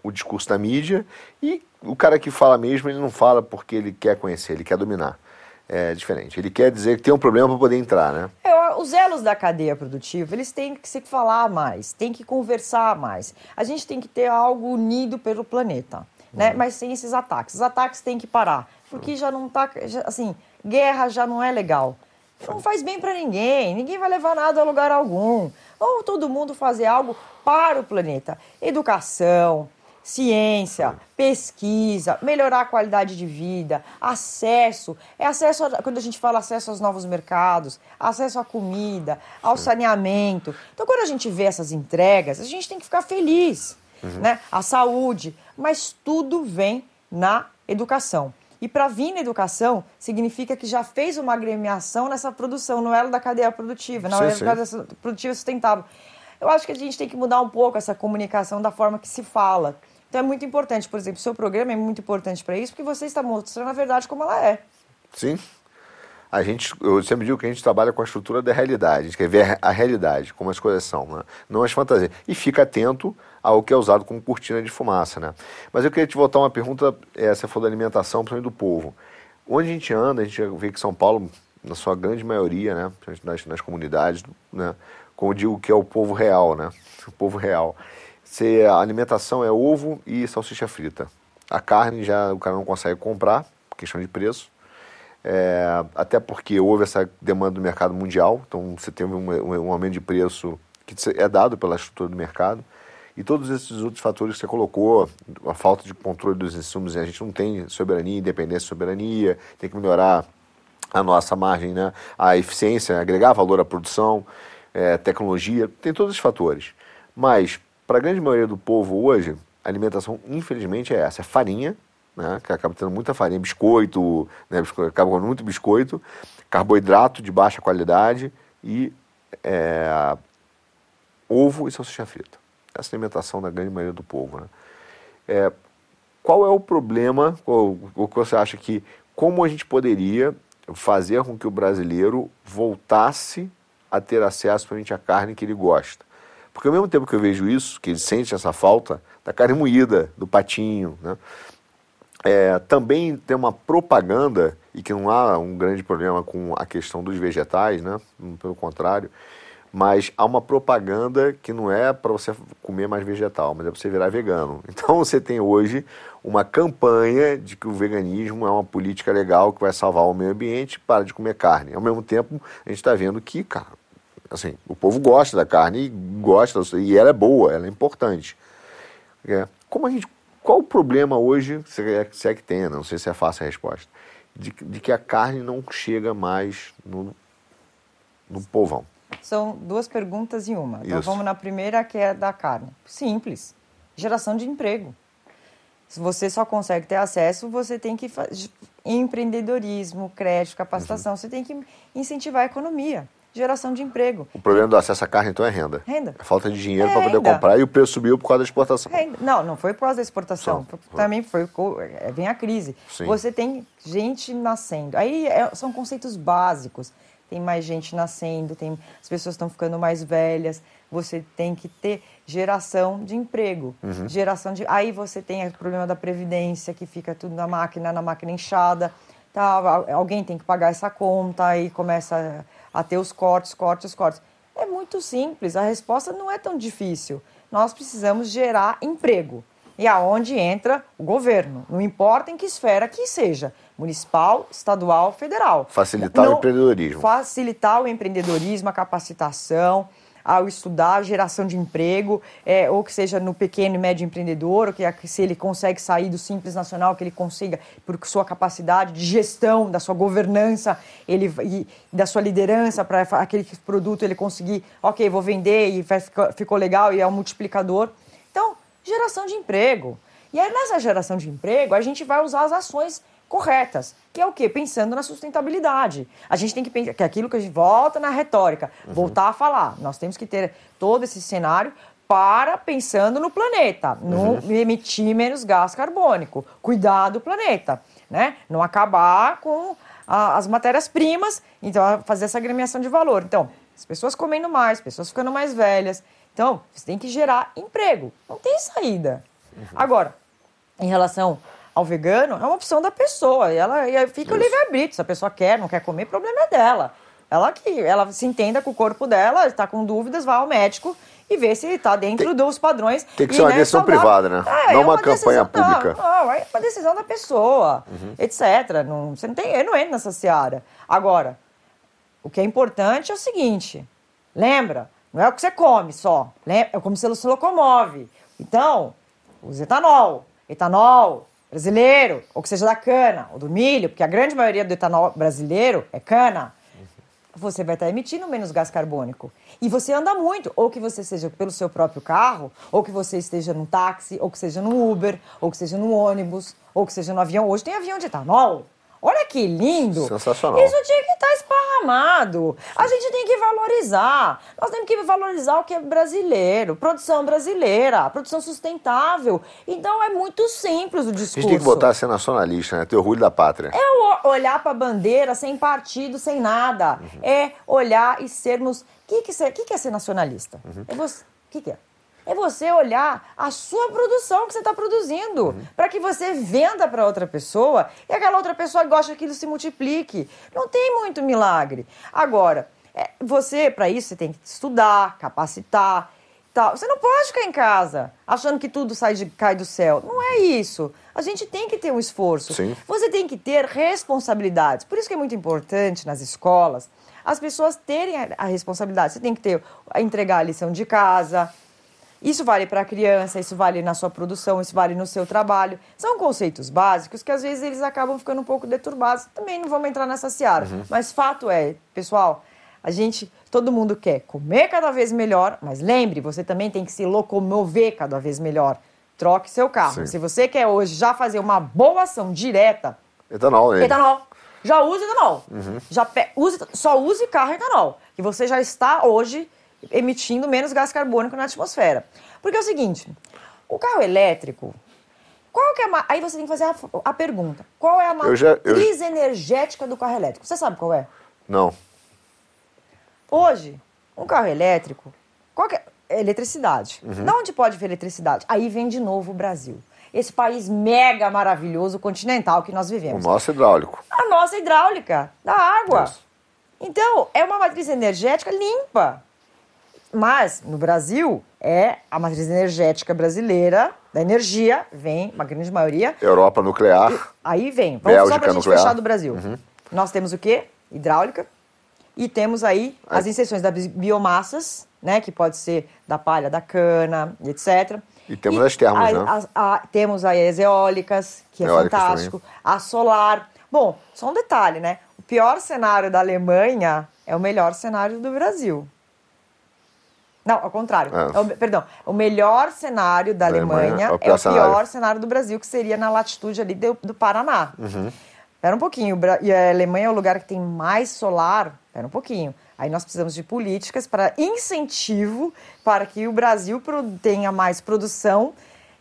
o discurso da mídia e o cara que fala mesmo, ele não fala porque ele quer conhecer, ele quer dominar é diferente. Ele quer dizer que tem um problema para poder entrar, né? Os elos da cadeia produtiva, eles têm que se falar mais, têm que conversar mais. A gente tem que ter algo unido pelo planeta, né? Uhum. Mas sem esses ataques. Os ataques têm que parar, porque já não tá, já, assim, guerra já não é legal. Não faz bem para ninguém, ninguém vai levar nada a lugar algum. Ou todo mundo fazer algo para o planeta. Educação, ciência, pesquisa, melhorar a qualidade de vida, acesso. É acesso, a, quando a gente fala acesso aos novos mercados, acesso à comida, ao saneamento. Então, quando a gente vê essas entregas, a gente tem que ficar feliz. Uhum. Né? A saúde, mas tudo vem na educação. E para vir na educação, significa que já fez uma agremiação nessa produção, no elo da cadeia produtiva, na cadeia produtiva sustentável. Eu acho que a gente tem que mudar um pouco essa comunicação da forma que se fala. Então é muito importante, por exemplo, seu programa é muito importante para isso, porque você está mostrando a verdade como ela é. Sim. A gente, eu sempre digo que a gente trabalha com a estrutura da realidade, a gente quer ver a realidade, como as coisas são, né? não as fantasias. E fica atento ao que é usado como cortina de fumaça. Né? Mas eu queria te voltar uma pergunta, essa foi da alimentação, principalmente do povo. Onde a gente anda, a gente vê que São Paulo, na sua grande maioria, né, nas, nas comunidades, né, como digo que é o povo real, né, o povo real se a alimentação é ovo e salsicha frita. A carne já o cara não consegue comprar, questão de preço. É, até porque houve essa demanda do mercado mundial, então você tem um, um, aumento de preço que é dado pela estrutura do mercado. E todos esses outros fatores que você colocou, a falta de controle dos insumos, a gente não tem soberania, independência, soberania, tem que melhorar a nossa margem, né? a eficiência, agregar valor à produção, é, tecnologia, tem todos esses fatores. Mas para a grande maioria do povo hoje, a alimentação, infelizmente, é essa: é farinha, né, que acaba tendo muita farinha, biscoito, né, acaba com muito biscoito, carboidrato de baixa qualidade e é, ovo e salsicha frita. Essa é a alimentação da grande maioria do povo. Né? É, qual é o problema, o que você acha que, como a gente poderia fazer com que o brasileiro voltasse a ter acesso à carne que ele gosta? Porque ao mesmo tempo que eu vejo isso, que ele sente essa falta da carne moída, do patinho, né? É, também tem uma propaganda, e que não há um grande problema com a questão dos vegetais, né? pelo contrário, mas há uma propaganda que não é para você comer mais vegetal, mas é para você virar vegano. Então você tem hoje uma campanha de que o veganismo é uma política legal que vai salvar o meio ambiente para de comer carne. Ao mesmo tempo, a gente está vendo que, cara, Assim, o povo gosta da carne e gosta, e ela é boa, ela é importante. É, como a gente, qual o problema hoje, se é, se é que tem, não sei se é fácil a resposta, de, de que a carne não chega mais no, no povão? São duas perguntas em uma. Então Isso. vamos na primeira, que é da carne. Simples. Geração de emprego. Se você só consegue ter acesso, você tem que fazer empreendedorismo, crédito, capacitação, uhum. você tem que incentivar a economia. Geração de emprego. O problema do acesso à carne, então, é renda. Renda. É falta de dinheiro É para poder comprar e o preço subiu por causa da exportação. Renda. Não, não foi por causa da exportação. Só. Foi- Também foi. é, Vem a crise. Sim. Você tem gente nascendo. Aí é- são conceitos básicos. Tem mais gente nascendo, tem, as pessoas estão ficando mais velhas. Você tem que ter geração de emprego. Uhum. Geração de. Aí você tem o problema da previdência, que fica tudo na máquina, na máquina inchada. Tá, al- alguém tem que pagar essa conta, aí começa a ter os cortes, cortes, cortes. É muito simples, a resposta não é tão difícil. Nós precisamos gerar emprego. E aonde entra o governo, não importa em que esfera que seja, municipal, estadual, federal. Facilitar o empreendedorismo. Facilitar o empreendedorismo, a capacitação, ao estudar, geração de emprego, é, ou que seja no pequeno e médio empreendedor, ou que a- se ele consegue sair do simples nacional, que ele consiga, por sua capacidade de gestão, da sua governança, ele, e da sua liderança para aquele produto ele conseguir, ok, vou vender e ficou, ficou legal e é um multiplicador. Então, geração de emprego. E aí, nessa geração de emprego, a gente vai usar as ações corretas, que é o quê? Pensando na sustentabilidade. A gente tem que pensar, que é aquilo que a gente volta na retórica, voltar a falar. Nós temos que ter todo esse cenário para pensando no planeta, no emitir menos gás carbônico, cuidar do planeta, né? Não acabar com a- as matérias-primas, então fazer essa agremiação de valor. Então, as pessoas comendo mais, pessoas ficando mais velhas. Então, você tem que gerar emprego. Não tem saída. Agora, em relação ao vegano, é uma opção da pessoa. E ela e fica o livre-arbítrio. Se a pessoa quer, não quer comer, o problema é dela. Ela que ela se entenda com o corpo dela, está com dúvidas, vai ao médico e vê se está dentro dos padrões. tem que ser uma decisão privada, né? É, Não é uma campanha decisão- pública. Não, não, é uma decisão da pessoa, etc. Não, você não tem, eu não entro nessa seara. Agora, o que é importante é o seguinte: lembra, não é o que você come só, é como você se locomove. Então, use etanol. Etanol brasileiro, ou que seja da cana, ou do milho, porque a grande maioria do etanol brasileiro é cana. Você vai estar emitindo menos gás carbônico. E você anda muito, ou que você seja pelo seu próprio carro, ou que você esteja num táxi, ou que seja no Uber, ou que seja no ônibus, ou que seja no avião. Hoje tem avião de etanol. Olha que lindo! Sensacional. Isso tinha que estar esparramado. A gente tem que valorizar. Nós temos que valorizar o que é brasileiro, produção brasileira, produção sustentável. Então é muito simples o A discurso. gente tem que botar a ser nacionalista, né? Ter orgulho da pátria. É olhar para a bandeira sem partido, sem nada. É olhar e sermos. O que, que, ser- que, que é ser nacionalista? É você. O que, que é? É você olhar a sua produção que você está produzindo, para que você venda para outra pessoa e aquela outra pessoa goste que aquilo se multiplique. Não tem muito milagre. Agora, é, você, para isso, você tem que estudar, capacitar, tal. Você não pode ficar em casa achando que tudo sai de, cai do céu. Não é isso. A gente tem que ter um esforço. Sim. Você tem que ter responsabilidades. Por isso que é muito importante nas escolas as pessoas terem a, a responsabilidade. Você tem que ter entregar a lição de casa. Isso vale para a criança, isso vale na sua produção, isso vale no seu trabalho. São conceitos básicos que às vezes eles acabam ficando um pouco deturbados. Também não vamos entrar nessa seara. Mas fato é, pessoal, a gente, todo mundo quer comer cada vez melhor, mas lembre, você também tem que se locomover cada vez melhor. Troque seu carro. Sim. Se você quer hoje já fazer uma boa ação direta, Etanol, né? Etanol. Já use etanol. Já pe- use, só use carro etanol. Que você já está hoje emitindo menos gás carbônico na atmosfera. Porque é o seguinte, o carro elétrico, qual que é a, aí você tem que fazer a, a pergunta, qual é a Eu já- eu- matriz energética do carro elétrico? Você sabe qual é? Não. Hoje, um carro elétrico, qual que é? É eletricidade. Uhum. Da onde pode ver eletricidade? Aí vem de novo o Brasil. Esse país mega maravilhoso, continental que nós O vivemos. nosso hidráulico. a nossa hidráulica da água. Isso. Então, é uma matriz energética limpa. Mas, no Brasil, é a matriz energética brasileira, da energia, vem, uma grande maioria. Europa nuclear. Aí vem, vamos só Bélgica para a gente nuclear. fechar do Brasil. Nós temos o quê? Hidráulica. E temos aí as inserções das biomassas, né? Que pode ser da palha, da cana, etc. E temos as termas, a- né? as- a- temos aí as eólicas, que é Eólicas fantástico. A solar. Bom, só um detalhe, né? O pior cenário da Alemanha é o melhor cenário do Brasil. Não, ao contrário. Ah. É o- perdão, o melhor cenário da Da Alemanha Alemanha é o pior cenário. pior cenário do Brasil, que seria na latitude ali do, do Paraná. Uhum. Espera um pouquinho. E a Alemanha é o lugar que tem mais solar. Espera um pouquinho. Aí nós precisamos de políticas para incentivo para que o Brasil tenha mais produção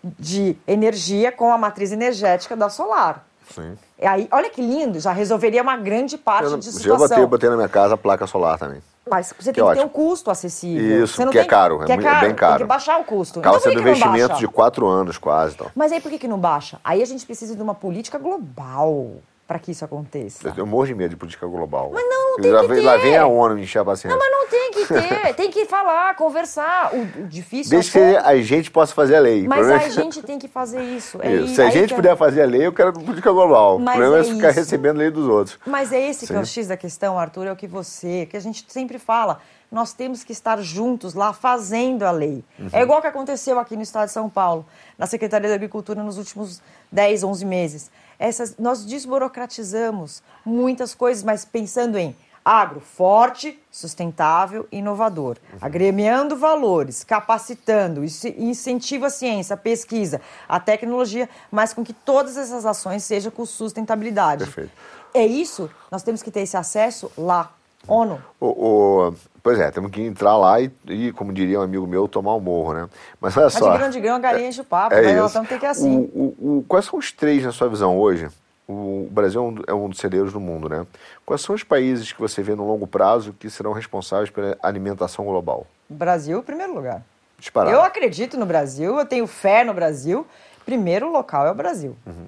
de energia com a matriz energética da solar. Sim. E aí, olha que lindo, já resolveria uma grande parte Eu, de eu situação. botei, botei na minha casa a placa solar também. Mas você Que tem que ter ótimo. um custo acessível. Isso, que é tem- caro, é que é muito- é caro, bem caro. Tem que baixar o custo. Então, que sendo que não investimento de quatro anos quase. Então. Mas aí por que, que não baixa? Aí a gente precisa de uma política global para que isso aconteça. Eu, eu morro de medo de política global. Mas não, tem lá, que vem- lá ter. vem a ONU encher a paciência. Não, mas não tem que ter. Tem que falar, conversar. O, o difícil Desde é que como- a gente possa fazer a lei. Mas a é- gente tem que fazer isso. É Isso. Se a gente que é- puder fazer a lei, eu quero política global. Mas o problema é, é ficar isso. recebendo lei dos outros. Mas é esse que é o. X da questão, Arthur, é o que você, que a gente sempre fala. Nós temos que estar juntos lá fazendo a lei. Uhum. É igual que aconteceu aqui no estado de São Paulo, na Secretaria da Agricultura nos últimos 10, 11 meses. Essas, nós desburocratizamos muitas coisas, mas pensando em agro forte, sustentável e inovador, Uhum. agremiando valores, capacitando, isso incentiva a ciência, a pesquisa, a tecnologia, mas com que todas essas ações sejam com sustentabilidade. Perfeito. É isso, nós temos que ter esse acesso lá. ONU. O, o- pois é, temos que entrar lá e, e, como diria um amigo meu, tomar o morro, né? Mas olha Mas só. de grão de grão a galinha o papo, É mas nós isso. vamos ter que ir assim. O- o- o- quais são os três, na sua visão, hoje? O Brasil é um, é um dos celeiros do mundo, né? Quais são os países que você vê no longo prazo que serão responsáveis pela alimentação global? Brasil, em primeiro lugar. Disparado. Eu acredito no Brasil, eu tenho fé no Brasil. Primeiro local é o Brasil. Uhum.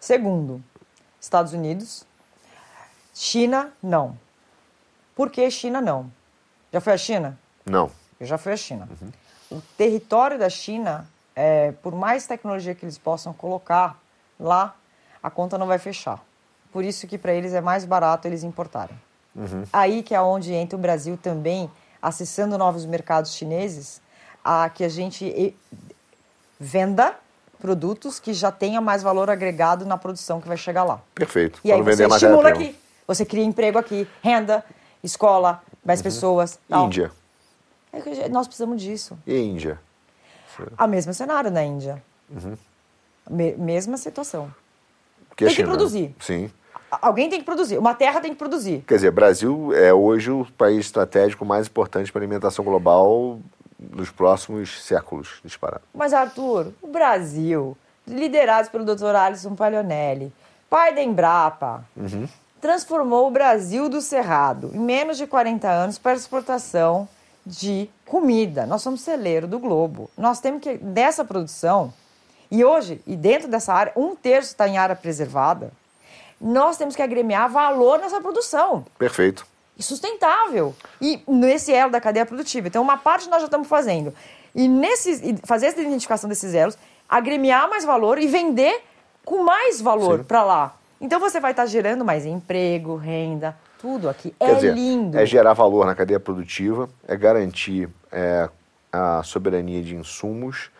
Segundo, Estados Unidos. China, não. Por que China, não? Já foi a China? Não. Eu já fui à China. Uhum. O território da China, é, por mais tecnologia que eles possam colocar lá, a conta não vai fechar. Por isso que para eles é mais barato eles importarem. Uhum. Aí que é onde entra o Brasil também, acessando novos mercados chineses, a que a gente venda produtos que já tenha mais valor agregado na produção que vai chegar lá. Perfeito. E aí Quando você vender estimula aqui. Você cria emprego aqui, renda, escola, mais pessoas. tal. Índia. É que nós precisamos disso. E Índia? A mesmo cenário na Índia. Uhum. Me- mesma situação. A Tem que produzir. Sim. Alguém tem que produzir. Uma terra tem que produzir. Quer dizer, Brasil é hoje o país estratégico mais importante para a alimentação global nos próximos séculos, disparado. Mas, Arthur, o Brasil, liderados pelo Dr. Alisson Paglionelli, pai da Embrapa, transformou o Brasil do Cerrado, em menos de 40 anos, para exportação de comida. Nós somos celeiro do globo. Nós temos que, dessa produção, e hoje, e dentro dessa área, um terço está em área preservada, nós temos que agremiar valor nessa produção Perfeito. e sustentável. E nesse elo da cadeia produtiva. Então, uma parte nós já estamos fazendo. E, nesses, e fazer essa identificação desses elos, agremiar mais valor e vender com mais valor para lá. Então, você vai estar gerando mais emprego, renda, tudo aqui. Quer é dizer, lindo. é gerar valor na cadeia produtiva, é garantir é, a soberania de insumos,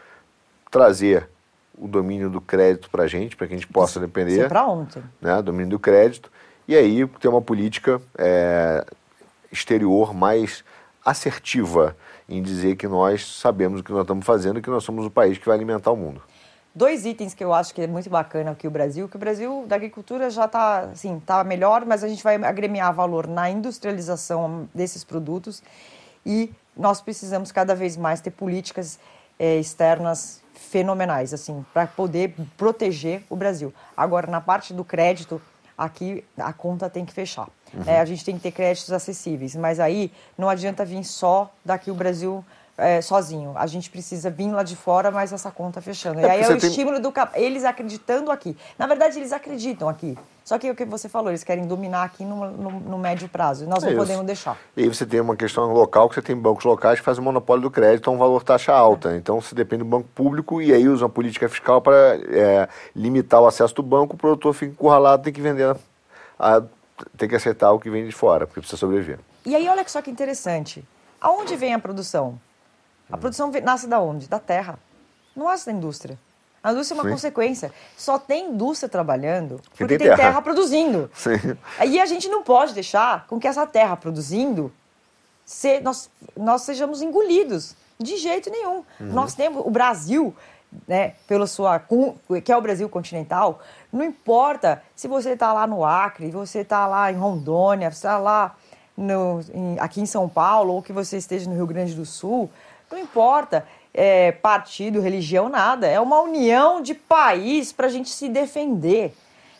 trazer o domínio do crédito para a gente, para que a gente possa Isso depender, é para ontem. né, domínio do crédito, e aí ter uma política é, exterior mais assertiva em dizer que nós sabemos o que nós estamos fazendo e que nós somos o país que vai alimentar o mundo. Dois itens que eu acho que é muito bacana aqui o Brasil, que o Brasil da agricultura já está assim, tá melhor, mas a gente vai agremiar valor na industrialização desses produtos e nós precisamos cada vez mais ter políticas eh, externas fenomenais assim para poder proteger o Brasil. Agora na parte do crédito aqui a conta tem que fechar. né? a gente tem que ter créditos acessíveis, mas aí não adianta vir só daqui o Brasil é, sozinho. A gente precisa vir lá de fora, mas essa conta fechando. É, e aí é o tem- estímulo do cap... eles acreditando aqui. Na verdade, eles acreditam aqui. Só que é o que você falou, eles querem dominar aqui no, no, no médio prazo. E nós É não isso. podemos deixar. E aí você tem uma questão local que você tem bancos locais que fazem o monopólio do crédito a um valor taxa alta. Então você depende do banco público e aí usa uma política fiscal para é, limitar o acesso do banco, o produtor fica encurralado, tem que vender, a- tem que aceitar o que vem de fora, porque precisa sobreviver. E aí, olha só que interessante. Aonde vem a produção? A produção nasce da onde? Da terra. Não nasce da indústria. A indústria é uma Sim. consequência. Só tem indústria trabalhando porque tem terra. terra. produzindo. Sim. E a gente não pode deixar com que essa terra produzindo se, nós, nós sejamos engolidos. De jeito nenhum. Nós temos o Brasil, né, pela sua que é o Brasil continental, não importa se você está lá no Acre, você está lá em Rondônia, você está lá no, em, aqui em São Paulo ou que você esteja no Rio Grande do Sul, não importa é, partido, religião, nada. É uma união de país para a gente se defender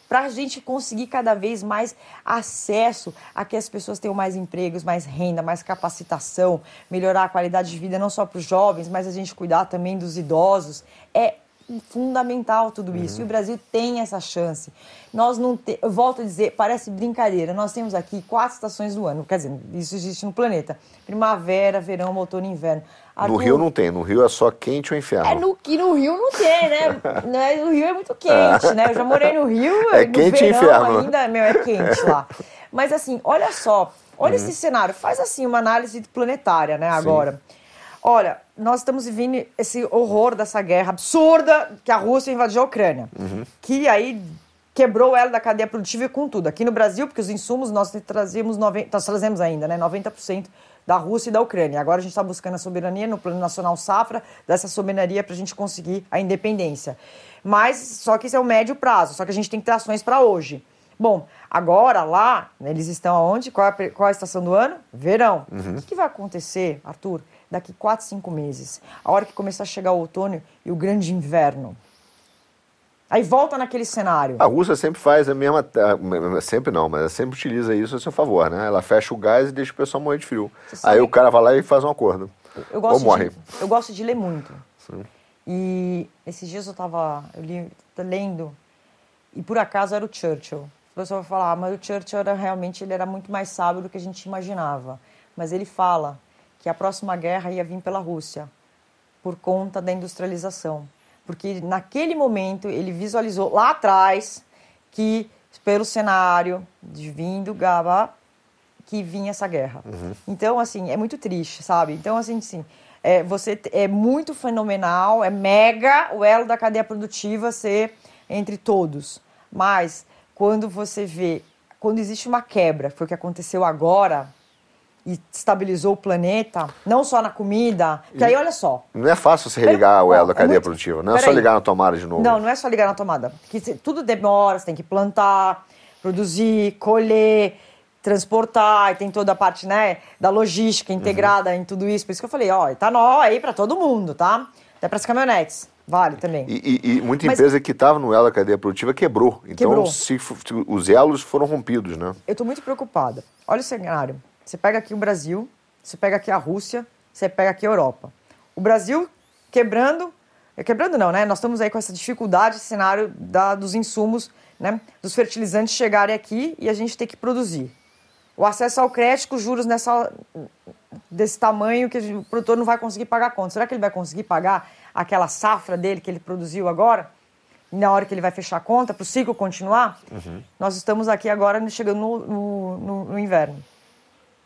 para a gente conseguir cada vez mais acesso a que as pessoas tenham mais empregos, mais renda, mais capacitação, melhorar a qualidade de vida não só para os jovens, mas a gente cuidar também dos idosos. É fundamental tudo isso. Uhum. E o Brasil tem essa chance. Nós não te... Eu volto a dizer, parece brincadeira. Nós temos aqui quatro estações do ano. Quer dizer, isso existe no planeta: primavera, verão, outono e inverno. Arthur... No Rio não tem. No Rio é só quente ou inferno. É no que no Rio não tem, né? no Rio é muito quente, né? Eu já morei no Rio. É no quente e inferno. Ainda, meu, é quente lá. Mas assim, olha só. Olha uhum. esse cenário. Faz assim uma análise planetária, né? Agora. Sim. Olha, nós estamos vivendo esse horror dessa guerra absurda que a Rússia invadiu a Ucrânia. Uhum. Que aí quebrou ela da cadeia produtiva com tudo. Aqui no Brasil, porque os insumos nós trazemos 90, nós trazemos ainda, né, 90% da Rússia e da Ucrânia. Agora a gente está buscando a soberania no Plano Nacional Safra, dessa soberania para a gente conseguir a independência. Mas só que isso é o médio prazo, só que a gente tem que ter ações para hoje. Bom, agora lá, né, eles estão aonde? Qual é a, qual é a estação do ano? Verão. Uhum. O que, que vai acontecer, Arthur? Daqui quatro, cinco meses. A hora que começar a chegar o outono e o grande inverno. Aí volta naquele cenário. A Rússia sempre faz a mesma. Sempre não, mas ela sempre utiliza isso a seu favor, né? Ela fecha o gás e deixa o pessoal morrer de frio. Aí o cara vai lá e faz um acordo. Eu gosto Ou morre. De, eu gosto de ler muito. Sim. E esses dias eu estava lendo, e por acaso era o Churchill. A pessoa vai falar, ah, mas o Churchill era realmente ele era muito mais sábio do que a gente imaginava. Mas ele fala que a próxima guerra ia vir pela Rússia, por conta da industrialização. Porque naquele momento ele visualizou lá atrás que, pelo cenário de vindo Gaba, que vinha essa guerra. Uhum. Então, assim, é muito triste, sabe? Então, assim, sim, é, você é muito fenomenal, é mega o elo da cadeia produtiva ser entre todos. Mas quando você vê, quando existe uma quebra, foi o que aconteceu agora, e estabilizou o planeta, não só na comida, que aí olha só. Não é fácil você religar o elo da cadeia é muito... produtiva, não é só ligar na tomada de novo. Não, não é só ligar na tomada. Porque tudo demora, você tem que plantar, produzir, colher, transportar, e tem toda a parte, né, da logística integrada uhum. em tudo isso. Por isso que eu falei, ó, etanol aí para todo mundo, tá? Até para as caminhonetes. Vale também. E, e, e muita Mas, empresa que estava no elo da cadeia produtiva quebrou. Então, quebrou. Se, os elos foram rompidos, né? Eu estou muito preocupada. Olha o cenário. Você pega aqui o Brasil, você pega aqui a Rússia, você pega aqui a Europa. O Brasil quebrando, é quebrando não, né? Nós estamos aí com essa dificuldade, esse cenário da, dos insumos, né? Dos fertilizantes chegarem aqui e a gente ter que produzir. O acesso ao crédito, juros nessa, desse tamanho que o produtor não vai conseguir pagar conta. Será que ele vai conseguir pagar aquela safra dele que ele produziu agora? na hora que ele vai fechar a conta, para o ciclo continuar? Uhum. Nós estamos aqui agora chegando no, no, no, no inverno.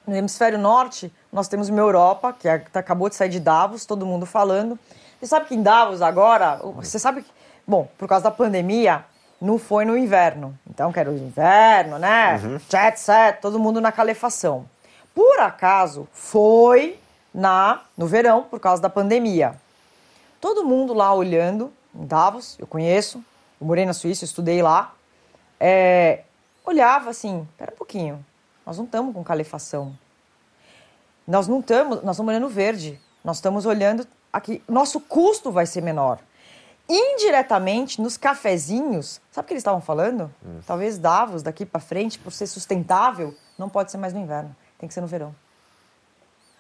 No hemisfério norte, nós temos uma Europa, que é, acabou de sair de Davos, todo mundo falando. Você sabe que em Davos agora, você sabe que, bom, por causa da pandemia, não foi no inverno. Então, que era o inverno, né? Uhum. Jet set, todo mundo na calefação. Por acaso, foi na no verão, por causa da pandemia. Todo mundo lá olhando, em Davos, eu conheço, eu morei na Suíça, estudei lá, é, olhava assim, espera um pouquinho, nós não estamos com calefação. Nós não estamos, nós estamos olhando verde. Nós estamos olhando aqui. Nosso custo vai ser menor. Indiretamente, nos cafezinhos, sabe o que eles estavam falando? Hum. Talvez Davos, daqui para frente, por ser sustentável, não pode ser mais no inverno. Tem que ser no verão.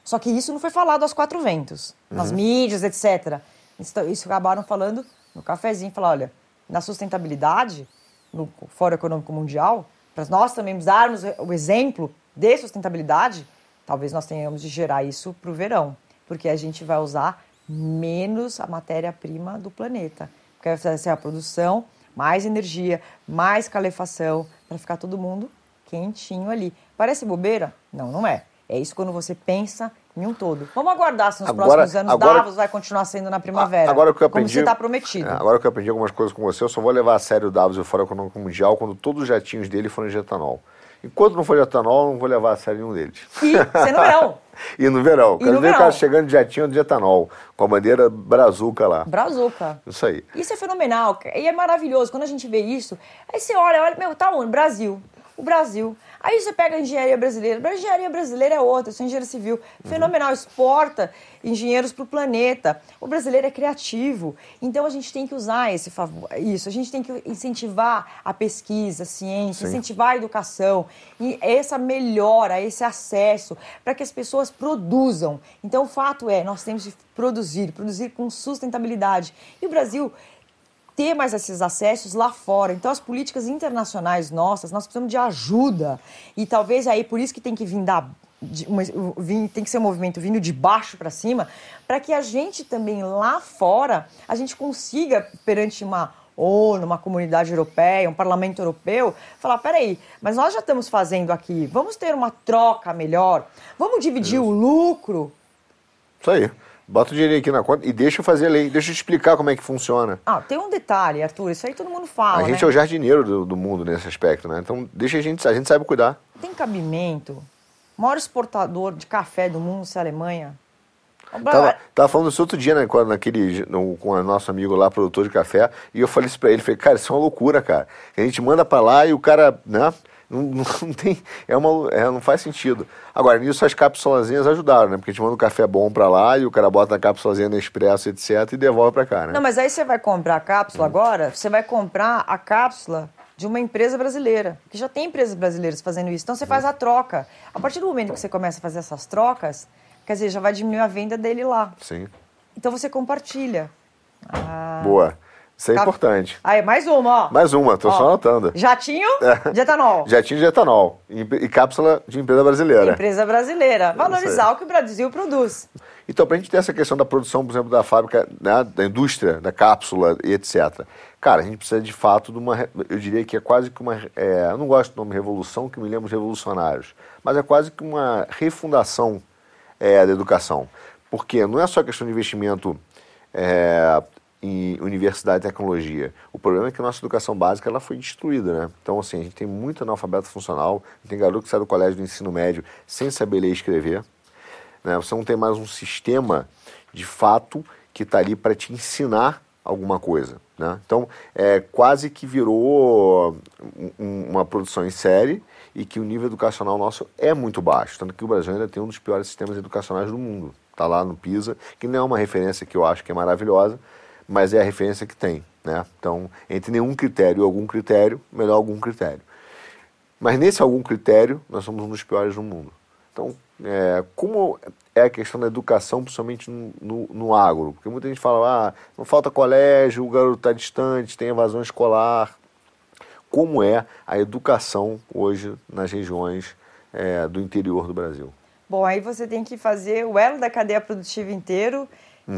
Só que isso não foi falado aos quatro ventos, uhum. nas mídias, etc. Isso, isso acabaram falando no cafezinho, falar, olha, na sustentabilidade, no Fórum Econômico Mundial, para nós também darmos o exemplo de sustentabilidade, talvez nós tenhamos de gerar isso para o verão, porque a gente vai usar menos a matéria-prima do planeta. Porque vai ser a produção, mais energia, mais calefação, para ficar todo mundo quentinho ali. Parece bobeira? Não, não é. É isso quando você pensa em um todo. Vamos aguardar se nos agora, próximos anos agora, Davos vai continuar sendo na primavera. Agora que eu aprendi, como você está prometido. Agora que eu aprendi algumas coisas com você, eu só vou levar a sério o Davos e o Fórum Econômico Mundial quando todos os jatinhos dele forem de etanol. Enquanto não for de etanol, não vou levar a sério nenhum deles. E você no verão. e no verão. Quero ver o cara chegando de jatinho de etanol, com a bandeira brazuca lá. Brazuca. Isso aí. Isso é fenomenal. E é maravilhoso. Quando a gente vê isso, aí você olha, olha, meu, tá onde? Brasil. o Brasil. Aí você pega a engenharia brasileira. A engenharia brasileira é outra, eu sou engenheiro civil. Fenomenal, exporta engenheiros para o planeta. O brasileiro é criativo. Então a gente tem que usar esse favor, isso. A gente tem que incentivar a pesquisa, a ciência, Sim. incentivar a educação. E essa melhora, esse acesso, para que as pessoas produzam. Então o fato é, nós temos de produzir, produzir com sustentabilidade. E o Brasil ter mais esses acessos lá fora. Então, as políticas internacionais nossas, nós precisamos de ajuda. E talvez aí, por isso que tem que vir da. Uma, tem que ser um movimento vindo de baixo para cima, para que a gente também lá fora, a gente consiga, perante uma ONU, uma comunidade europeia, um parlamento europeu, falar: peraí, mas nós já estamos fazendo aqui, vamos ter uma troca melhor, vamos dividir Isso. o lucro. Isso aí. Bota o dinheiro aqui na conta e deixa eu fazer a lei, deixa eu explicar como é que funciona. Ah, tem um detalhe, Arthur, isso aí todo mundo fala. A gente né? é o jardineiro do, do, mundo nesse aspecto, né? Então deixa a gente, a gente sabe cuidar. Tem cabimento. O maior exportador de café do mundo é a Alemanha. Tava, tava falando isso outro dia, né, com, naquele, no, com o nosso amigo lá, produtor de café, e eu falei isso pra ele, falei, cara, isso é uma loucura, cara. A gente manda pra lá e o cara, né, não, não, tem. É uma, é, não faz sentido. Agora, nisso as cápsulazinhas ajudaram, né? Porque a gente manda um café bom pra lá e o cara bota a cápsulazinha no expresso, etc., e devolve pra cá, né? Não, mas aí você vai comprar a cápsula hum. agora, você vai comprar a cápsula de uma empresa brasileira, que já tem empresas brasileiras fazendo isso. Então você faz a troca. A partir do momento que você começa a fazer essas trocas, quer dizer, já vai diminuir a venda dele lá. Sim. Então você compartilha. Ah. Boa. Isso é Cap... importante. Aí, mais uma, ó. Mais uma, tô ó. só anotando. Jatinho é. de etanol. Jatinho de etanol. E cápsula de empresa brasileira. Empresa brasileira. Valorizar o que o Brasil produz. Então, para a gente ter essa questão da produção, por exemplo, da fábrica, né, da indústria, da cápsula e etc. Cara, a gente precisa de fato de uma. Eu diria que é quase que uma. É, eu não gosto do nome revolução, que me lembra os revolucionários. Mas é quase que uma refundação é, da educação. Porque não é só questão de investimento é, em universidade e tecnologia. O problema é que a nossa educação básica ela foi destruída, né? Então, assim, a gente tem muito analfabeto funcional, tem garoto que sai do colégio do ensino médio sem saber ler e escrever. Né? Você não tem mais um sistema, de fato, que está ali para te ensinar alguma coisa. Né? Então, é, quase que virou um, uma produção em série e que o nível educacional nosso é muito baixo. Tanto que o Brasil ainda tem um dos piores sistemas educacionais do mundo. Está lá no PISA, que não é uma referência que eu acho que é maravilhosa, mas é a referência que tem. Né? Então, entre nenhum critério e algum critério, melhor algum critério. Mas nesse algum critério, nós somos um dos piores do mundo. Então, é, como é a questão da educação, principalmente no, no, no, agro? Porque muita gente fala, ah, não falta colégio, o garoto está distante, tem evasão escolar. Como é a educação hoje nas regiões é, do interior do Brasil? Bom, aí você tem que fazer o elo da cadeia produtiva inteiro.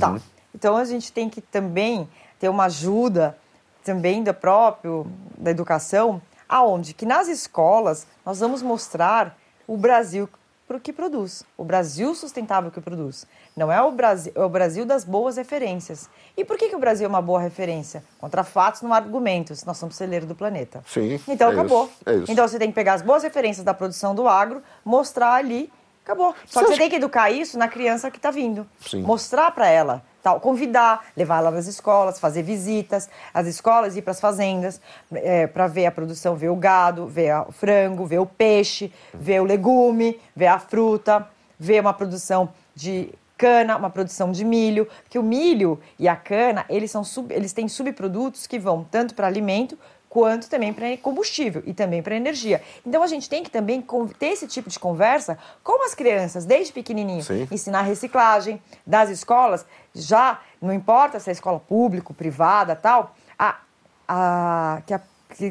Tá. Uhum. Tá. Então a gente tem que também ter uma ajuda também da próprio da educação, aonde que nas escolas nós vamos mostrar o Brasil para o que produz, o Brasil sustentável que produz. Não é o Brasil, é o Brasil das boas referências. E por que, que o Brasil é uma boa referência? Contra fatos, não argumentos. Nós somos celeiro do planeta. Sim. Então é acabou. Isso, é isso. Então você tem que pegar as boas referências da produção do agro, mostrar ali, acabou. Só você que você acha... tem que educar isso na criança que está vindo. Sim. Mostrar para ela tal, convidar, levar ela nas escolas, fazer visitas às escolas, ir para as fazendas é, para ver a produção, ver o gado, ver o frango, ver o peixe, ver o legume, ver a fruta, ver uma produção de cana, uma produção de milho, que o milho e a cana, eles, são sub, eles têm subprodutos que vão tanto para alimento quanto também para combustível e também para energia. Então a gente tem que também ter esse tipo de conversa com as crianças desde pequenininho, Sim. ensinar reciclagem das escolas, já não importa se é escola pública, privada, tal, a, a, que, a,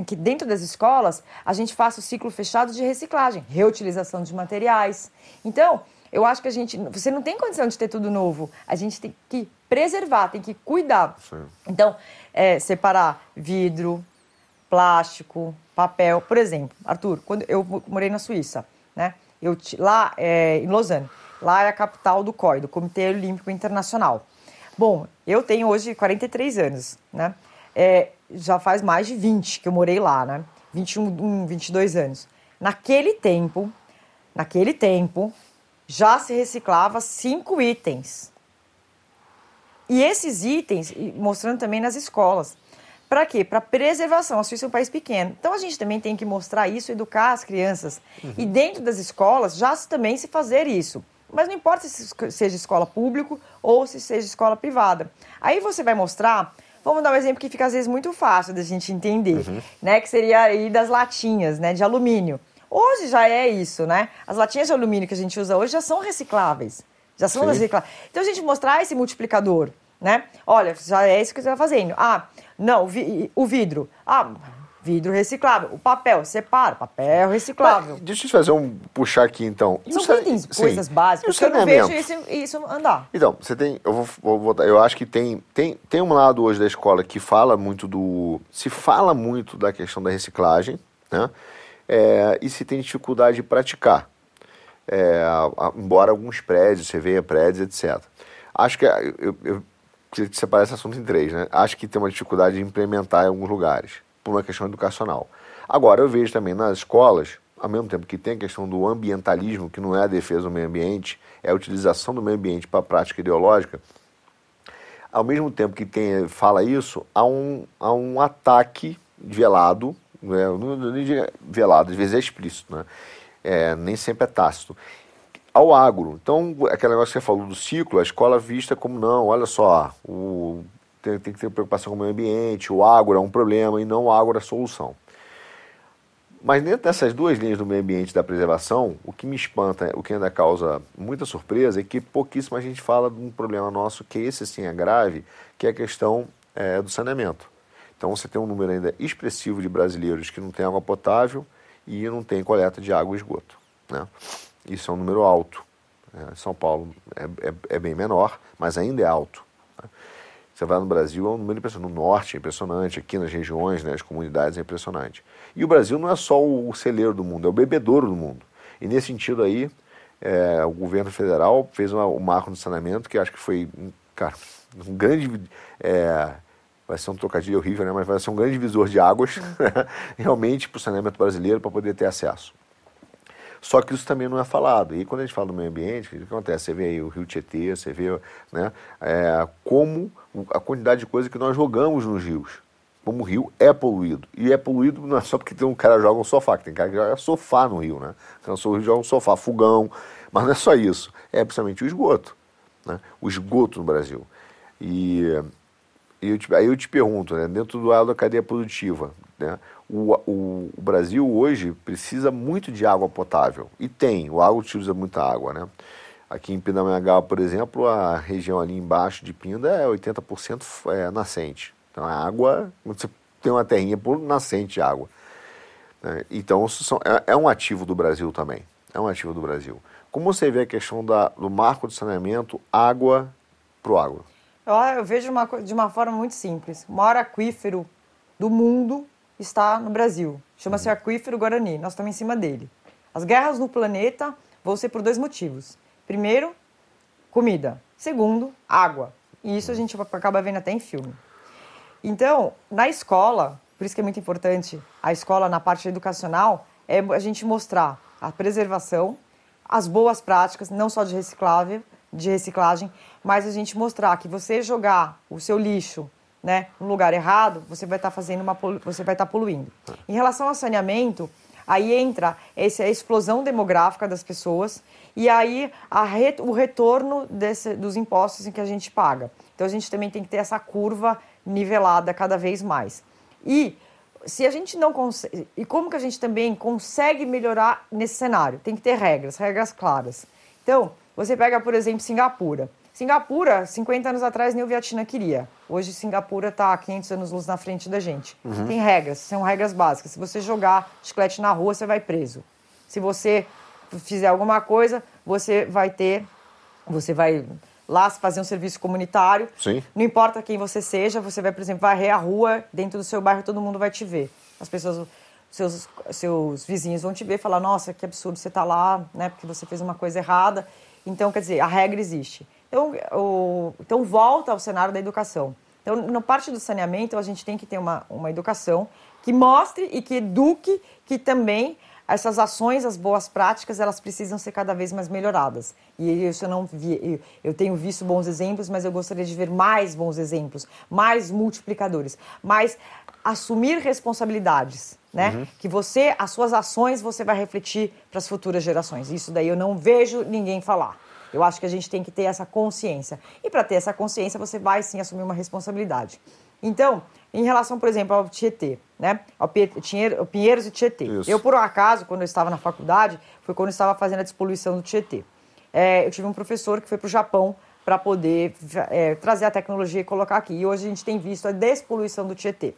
que dentro das escolas a gente faça o ciclo fechado de reciclagem, reutilização de materiais. Então, eu acho que a gente. Você não tem condição de ter tudo novo. A gente tem que preservar, tem que cuidar. Sim. Então, é, separar vidro, plástico, papel. Por exemplo, Arthur, quando eu morei na Suíça, né? Eu, lá é, em Lausanne, lá é a capital do COI, do Comitê Olímpico Internacional. Bom, eu tenho hoje 43 anos, né? É, já faz mais de 20 que eu morei lá, né? 21, 22 anos. Naquele tempo, naquele tempo, já se reciclava cinco itens. E esses itens, mostrando também nas escolas, Para quê? Para preservação. A Suíça é um país pequeno. Então a gente também tem que mostrar isso, educar as crianças. Uhum. E dentro das escolas já também se fazer isso. Mas não importa se seja escola pública ou se seja escola privada. Aí você vai mostrar, vamos dar um exemplo que fica às vezes muito fácil da gente entender, uhum. né? Que seria aí das latinhas, né? De alumínio. Hoje já é isso, né? As latinhas de alumínio que a gente usa hoje já são recicláveis. Já são recicláveis. Então a gente mostrar esse multiplicador, né? Olha, já é isso que você está fazendo. Ah, não, o vidro. Ah, vidro reciclável. O papel, separa, papel reciclável. Mas, deixa eu te fazer um puxar aqui então. São itens, coisas sim. básicas, que eu não vejo isso, isso, andar. Então, você tem, eu vou, vou eu acho que tem, tem, tem um lado hoje da escola que fala muito do, se fala muito da questão da reciclagem, né? É, e se tem dificuldade de praticar. É, embora alguns prédios, você veja prédios, etc. Acho que eu, eu que separar esse assunto em três, né? Acho que tem uma dificuldade de implementar em alguns lugares, por uma questão educacional. Agora, eu vejo também nas escolas, ao mesmo tempo que tem a questão do ambientalismo, que não é a defesa do meio ambiente, é a utilização do meio ambiente para a prática ideológica, ao mesmo tempo que tem, fala isso, há um, há um ataque velado, né? não, não, não velado, às vezes é explícito, né? É, nem sempre é tácito, ao agro. Então, aquele negócio que você falou do ciclo, a escola vista como não, olha só, o, tem, tem que ter preocupação com o meio ambiente, o agro é um problema e não o agro é a solução. Mas dentro dessas duas linhas do meio ambiente e da preservação, o que me espanta, o que ainda causa muita surpresa é que pouquíssima gente fala de um problema nosso, que esse sim é grave, que é a questão é, do saneamento. Então você tem um número ainda expressivo de brasileiros que não tem água potável e não tem coleta de água e esgoto. Né? Isso é um número alto. É, São Paulo é, é, é, bem menor, mas ainda é alto. Né? Você vai no Brasil, é um número impressionante. No norte é impressionante, aqui nas regiões, né, as comunidades é impressionante. E o Brasil não é só o celeiro do mundo, é o bebedouro do mundo. E nesse sentido aí, é, o governo federal fez uma, um marco no saneamento que acho que foi, cara, um grande. É, vai ser um trocadilho horrível, né? mas vai ser um grande visor de águas, né? realmente, para o saneamento brasileiro, para poder ter acesso. Só que isso também não é falado. E quando a gente fala do meio ambiente, o que acontece? Você vê aí o Rio Tietê, você vê né, é, como a quantidade de coisa que nós jogamos nos rios. Como o rio é poluído. E é poluído não é só porque tem um cara que joga um sofá, que tem cara que joga sofá no rio, né? Cansou o rio joga um sofá, fogão. Mas não é só isso. É principalmente o esgoto. Né? O esgoto no Brasil. E, e eu te, aí eu te pergunto, né, dentro do da cadeia produtiva, né, o, o, o, Brasil hoje precisa muito de água potável. E tem, o água utiliza muita água, né? Aqui em Pindamonhangaba, por exemplo, a região ali embaixo de Pinda é 80% é, nascente. Então a água, você tem uma terrinha por nascente de água. Né? Então são, é, é, um ativo do Brasil também. É um ativo do Brasil. Como você vê a questão da, do marco de saneamento, água para o agro? Eu, eu vejo uma, de uma forma muito simples. O maior aquífero do mundo está no Brasil. Chama-se uhum. Aquífero Guarani. Nós estamos em cima dele. As guerras no planeta vão ser por dois motivos. Primeiro, comida. Segundo, água. E isso a gente acaba vendo até em filme. Então, na escola, por isso que é muito importante a escola na parte educacional, é a gente mostrar a preservação, as boas práticas, não só de reciclável, de reciclagem, mas a gente mostrar que você jogar o seu lixo né, no lugar errado, você vai estar tá fazendo uma você vai estar tá poluindo. Em relação ao saneamento, aí entra essa explosão demográfica das pessoas e aí re, o retorno desse, dos impostos em que a gente paga. Então a gente também tem que ter essa curva nivelada cada vez mais. E se a gente não consegue, e como que a gente também consegue melhorar nesse cenário? Tem que ter regras, regras claras. Então, você pega, por exemplo, Singapura. Singapura, 50 anos atrás, nem o Vietnã queria. Hoje, Singapura está 500 anos luz na frente da gente. Uhum. Tem regras, são regras básicas. Se você jogar chiclete na rua, você vai preso. Se você fizer alguma coisa, você vai ter. Você vai lá fazer um serviço comunitário. Sim. Não importa quem você seja, você vai, por exemplo, varrer a rua dentro do seu bairro, todo mundo vai te ver. As pessoas, seus, seus vizinhos vão te ver e falar: Nossa, que absurdo, você está lá, né? Porque você fez uma coisa errada. Então, quer dizer, a regra existe. Então, o, então volta ao cenário da educação. Então, na parte do saneamento, a gente tem que ter uma, uma educação que mostre e que eduque que também essas ações, as boas práticas, elas precisam ser cada vez mais melhoradas. E isso eu não vi, eu tenho visto bons exemplos, mas eu gostaria de ver mais bons exemplos, mais multiplicadores, mais assumir responsabilidades, né? Uhum. Que você, as suas ações, você vai refletir para as futuras gerações. Isso daí eu não vejo ninguém falar. Eu acho que a gente tem que ter essa consciência. E para ter essa consciência, você vai sim assumir uma responsabilidade. Então, em relação, por exemplo, ao Tietê, né? Ao Pinheiros e Tietê. Isso. Eu, por um acaso, quando eu estava na faculdade, foi quando eu estava fazendo a despoluição do Tietê. É, eu tive um professor que foi para o Japão para poder é, trazer a tecnologia e colocar aqui. E hoje a gente tem visto a despoluição do Tietê.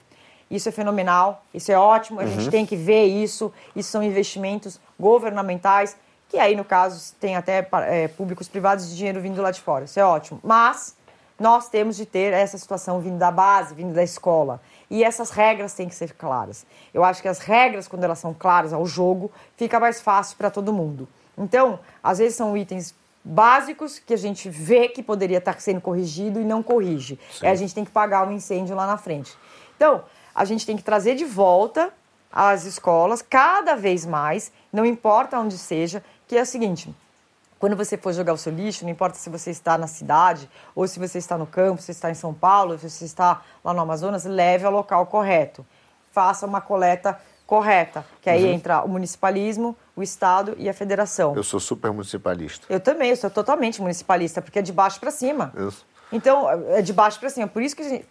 Isso é fenomenal, isso é ótimo, a uhum. gente tem que ver isso. Isso são investimentos governamentais, que aí, no caso, tem até é, públicos privados de dinheiro vindo lá de fora. Isso é ótimo. Mas nós temos de ter essa situação vindo da base, vindo da escola. E essas regras têm que ser claras. Eu acho que as regras, quando elas são claras ao jogo, fica mais fácil para todo mundo. Então, às vezes são itens básicos que a gente vê que poderia estar sendo corrigido e não corrige. Sim. a gente tem que pagar um incêndio lá na frente. Então, a gente tem que trazer de volta as escolas cada vez mais, não importa onde seja, que é o seguinte: quando você for jogar o seu lixo, não importa se você está na cidade, ou se você está no campo, se você está em São Paulo, se você está lá no Amazonas, leve ao local correto. Faça uma coleta correta, que aí uhum. entra o municipalismo, o Estado e a federação. Eu sou super municipalista. Eu também, eu sou totalmente municipalista, porque é de baixo para cima. Isso. Então, é de baixo para cima. Por isso que gente...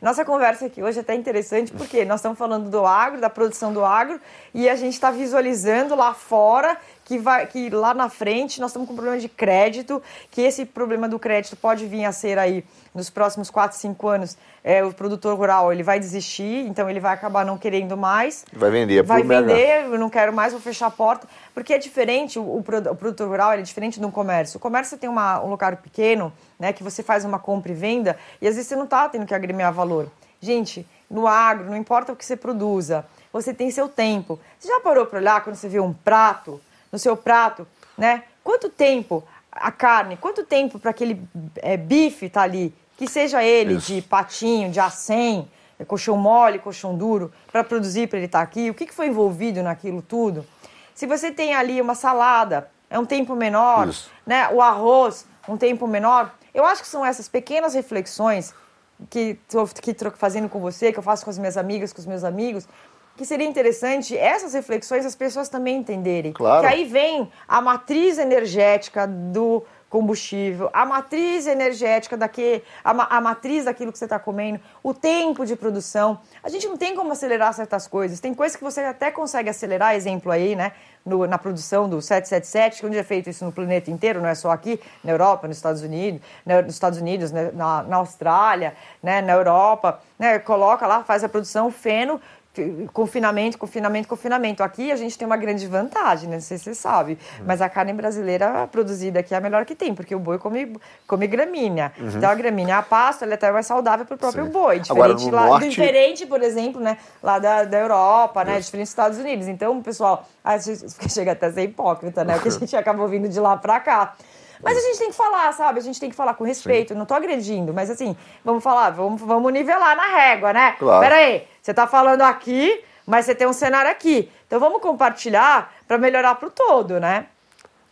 nossa conversa aqui hoje é até interessante, porque nós estamos falando do agro, da produção do agro, e a gente está visualizando lá fora que, vai, que lá na frente nós estamos com um problema de crédito, que esse problema do crédito pode vir a ser aí nos próximos 4, 5 anos, é, o produtor rural ele vai desistir, então ele vai acabar não querendo mais. Vai vender. Vai vender, eu não quero mais, vou fechar a porta. Porque é diferente, o, o, produtor rural é diferente de um comércio. O comércio tem uma, um lugar pequeno, né, que você faz uma compra e venda, e às vezes você não está tendo que agremiar valor. Gente, no agro, não importa o que você produza, você tem seu tempo. Você já parou para olhar quando você vê um prato no seu prato, né? Quanto tempo a carne, quanto tempo para aquele é, bife tá ali, que seja ele Isso. de patinho, de acém, é, colchão mole, colchão duro, para produzir para ele estar tá aqui, o que, que foi envolvido naquilo tudo? Se você tem ali uma salada, é um tempo menor, Isso. né? O arroz, um tempo menor. Eu acho que são essas pequenas reflexões que estou aqui fazendo com você, que eu faço com as minhas amigas, com os meus amigos, que seria interessante essas reflexões as pessoas também entenderem. Claro. Que aí vem a matriz energética do combustível, a matriz energética daquele, a, a matriz daquilo que você está comendo, o tempo de produção. A gente não tem como acelerar certas coisas. Tem coisas que você até consegue acelerar, exemplo aí, né? No, na produção do 777, que onde é feito isso no planeta inteiro, não é só aqui, na Europa, nos Estados Unidos, na, nos Estados Unidos, né, na, na Austrália, né, na Europa, né, coloca lá, faz a produção feno confinamento, confinamento, confinamento. Aqui a gente tem uma grande vantagem, né? não sei se você sabe, uhum. mas a carne brasileira produzida aqui é a melhor que tem, porque o boi come, come gramínea. Uhum. Então a gramínea, a pasta, ela é até mais saudável para o próprio Sim. boi. Diferente, Agora, lá, norte... diferente, por exemplo, né? lá da, da Europa, né? diferente dos Estados Unidos. Então, pessoal, a gente chega até a ser hipócrita, né? Porque a gente acabou vindo de lá para cá. Mas a gente tem que falar, sabe? A gente tem que falar com respeito. Sim. Não tô agredindo, mas assim, vamos falar, vamos, vamos nivelar na régua, né? Claro. Pera aí, você tá falando aqui, mas você tem um cenário aqui. Então vamos compartilhar para melhorar pro todo, né?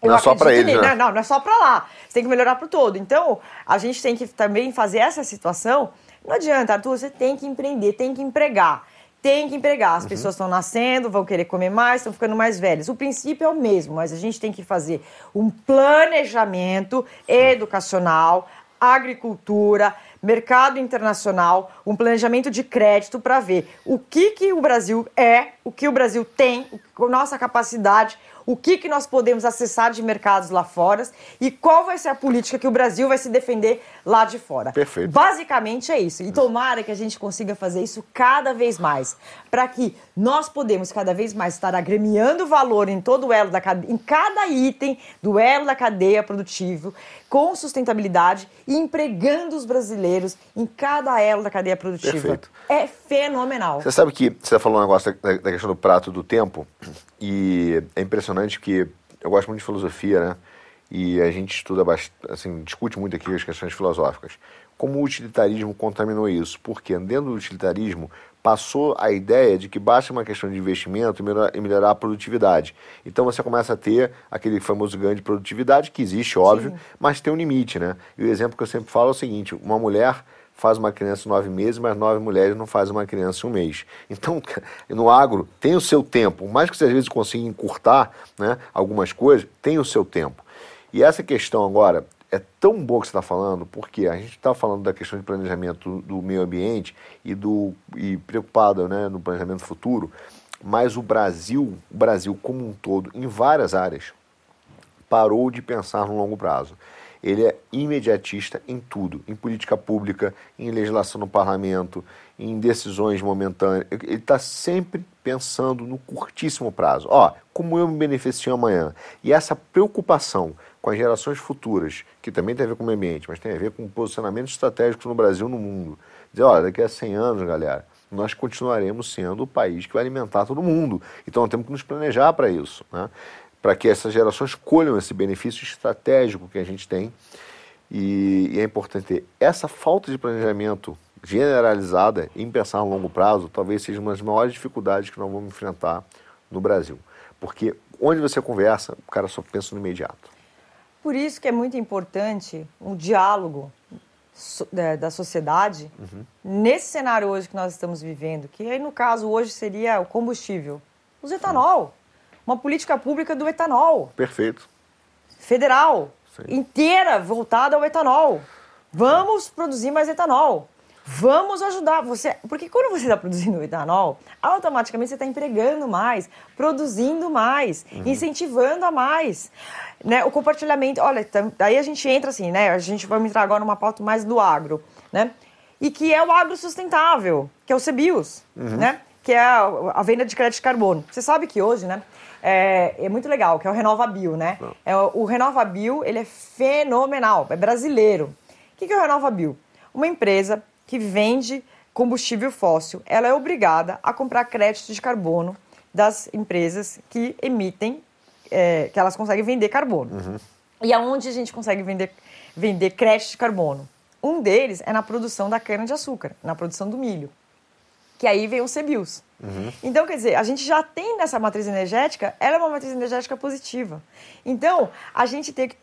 Eu não é só para ele, né? Não, não é só para lá. Você tem que melhorar pro todo. Então, a gente tem que também fazer essa situação. Não adianta, Arthur, você tem que empreender, tem que empregar tem que empregar. As uhum. pessoas estão nascendo, vão querer comer mais, estão ficando mais velhas. O princípio é o mesmo, mas a gente tem que fazer um planejamento educacional, agricultura, mercado internacional, um planejamento de crédito para ver o que, que o Brasil é, o que o Brasil tem, a nossa capacidade, o que, que nós podemos acessar de mercados lá fora e qual vai ser a política que o Brasil vai se defender lá de fora. Perfeito. Basicamente é isso. E tomara que a gente consiga fazer isso cada vez mais, para que nós podemos cada vez mais estar agremiando valor em todo o elo da cadeia, em cada item do elo da cadeia produtiva, com sustentabilidade e empregando os brasileiros em cada elo da cadeia produtiva. Perfeito. É fenomenal. Você sabe que você falou um negócio da, da questão do prato do tempo e é impressionante que eu gosto muito de filosofia, né? e a gente estuda bastante, assim, discute muito aqui as questões filosóficas. Como o utilitarismo contaminou isso? Porque dentro do utilitarismo passou a ideia de que basta uma questão de investimento e melhorar, e melhorar a produtividade. Então você começa a ter aquele famoso ganho de produtividade, que existe, óbvio, Sim. mas tem um limite, né? E o exemplo que eu sempre falo é o seguinte: uma mulher faz uma criança nove meses, mas nove mulheres não fazem uma criança um mês. Então, no agro, tem o seu tempo. Mais que você às vezes consiga encurtar né, algumas coisas, tem o seu tempo. E essa questão agora é tão boa que você está falando, porque a gente está falando da questão de planejamento do, meio ambiente e, do, e preocupado né, no planejamento futuro, mas o Brasil, o Brasil como um todo, em várias áreas, parou de pensar no longo prazo. Ele é imediatista em tudo, em política pública, em legislação no parlamento, em decisões momentâneas. Ele está sempre pensando no curtíssimo prazo. Ó, como eu me beneficio amanhã? E essa preocupação com as gerações futuras, que também tem a ver com o meio ambiente, mas tem a ver com posicionamentos estratégicos no Brasil no mundo. Dizer, olha, daqui a 100 anos, galera, nós continuaremos sendo o país que vai alimentar todo mundo. Então nós temos que nos planejar para isso, né? Para que essas gerações colham esse benefício estratégico que a gente tem. E, e é importante ter essa falta de planejamento generalizada em pensar a longo prazo, talvez seja uma das maiores dificuldades que nós vamos enfrentar no Brasil. Porque onde você conversa, o cara só pensa no imediato. Por isso que é muito importante um diálogo da sociedade uhum. nesse cenário hoje que nós estamos vivendo, que aí no caso hoje seria o combustível, o etanol, uma política pública do etanol. Perfeito. Federal, Sim. inteira voltada ao etanol. Vamos produzir mais etanol. Vamos ajudar você. Porque quando você está produzindo etanol, automaticamente você está empregando mais, produzindo mais, uhum. incentivando a mais. Né? O compartilhamento. Olha, daí a gente entra assim, né? A gente vai entrar agora numa pauta mais do agro, né? E que é o agro sustentável, que é o CBIOS, uhum. né? Que é a, a, venda de crédito de carbono. Você sabe que hoje, né? É, é muito legal, que é o RenovaBio, né? É, o RenovaBio, ele é fenomenal, é brasileiro. O que, que é o RenovaBio? Uma empresa que vende combustível fóssil, ela é obrigada a comprar crédito de carbono das empresas que emitem, é, que elas conseguem vender carbono. Uhum. E aonde a gente consegue vender, vender crédito de carbono? Um deles é na produção da cana-de-açúcar, na produção do milho. Que aí vem o CBIOS. Uhum. Então, quer dizer, a gente já tem nessa matriz energética, ela é uma matriz energética positiva. Então, a gente tem que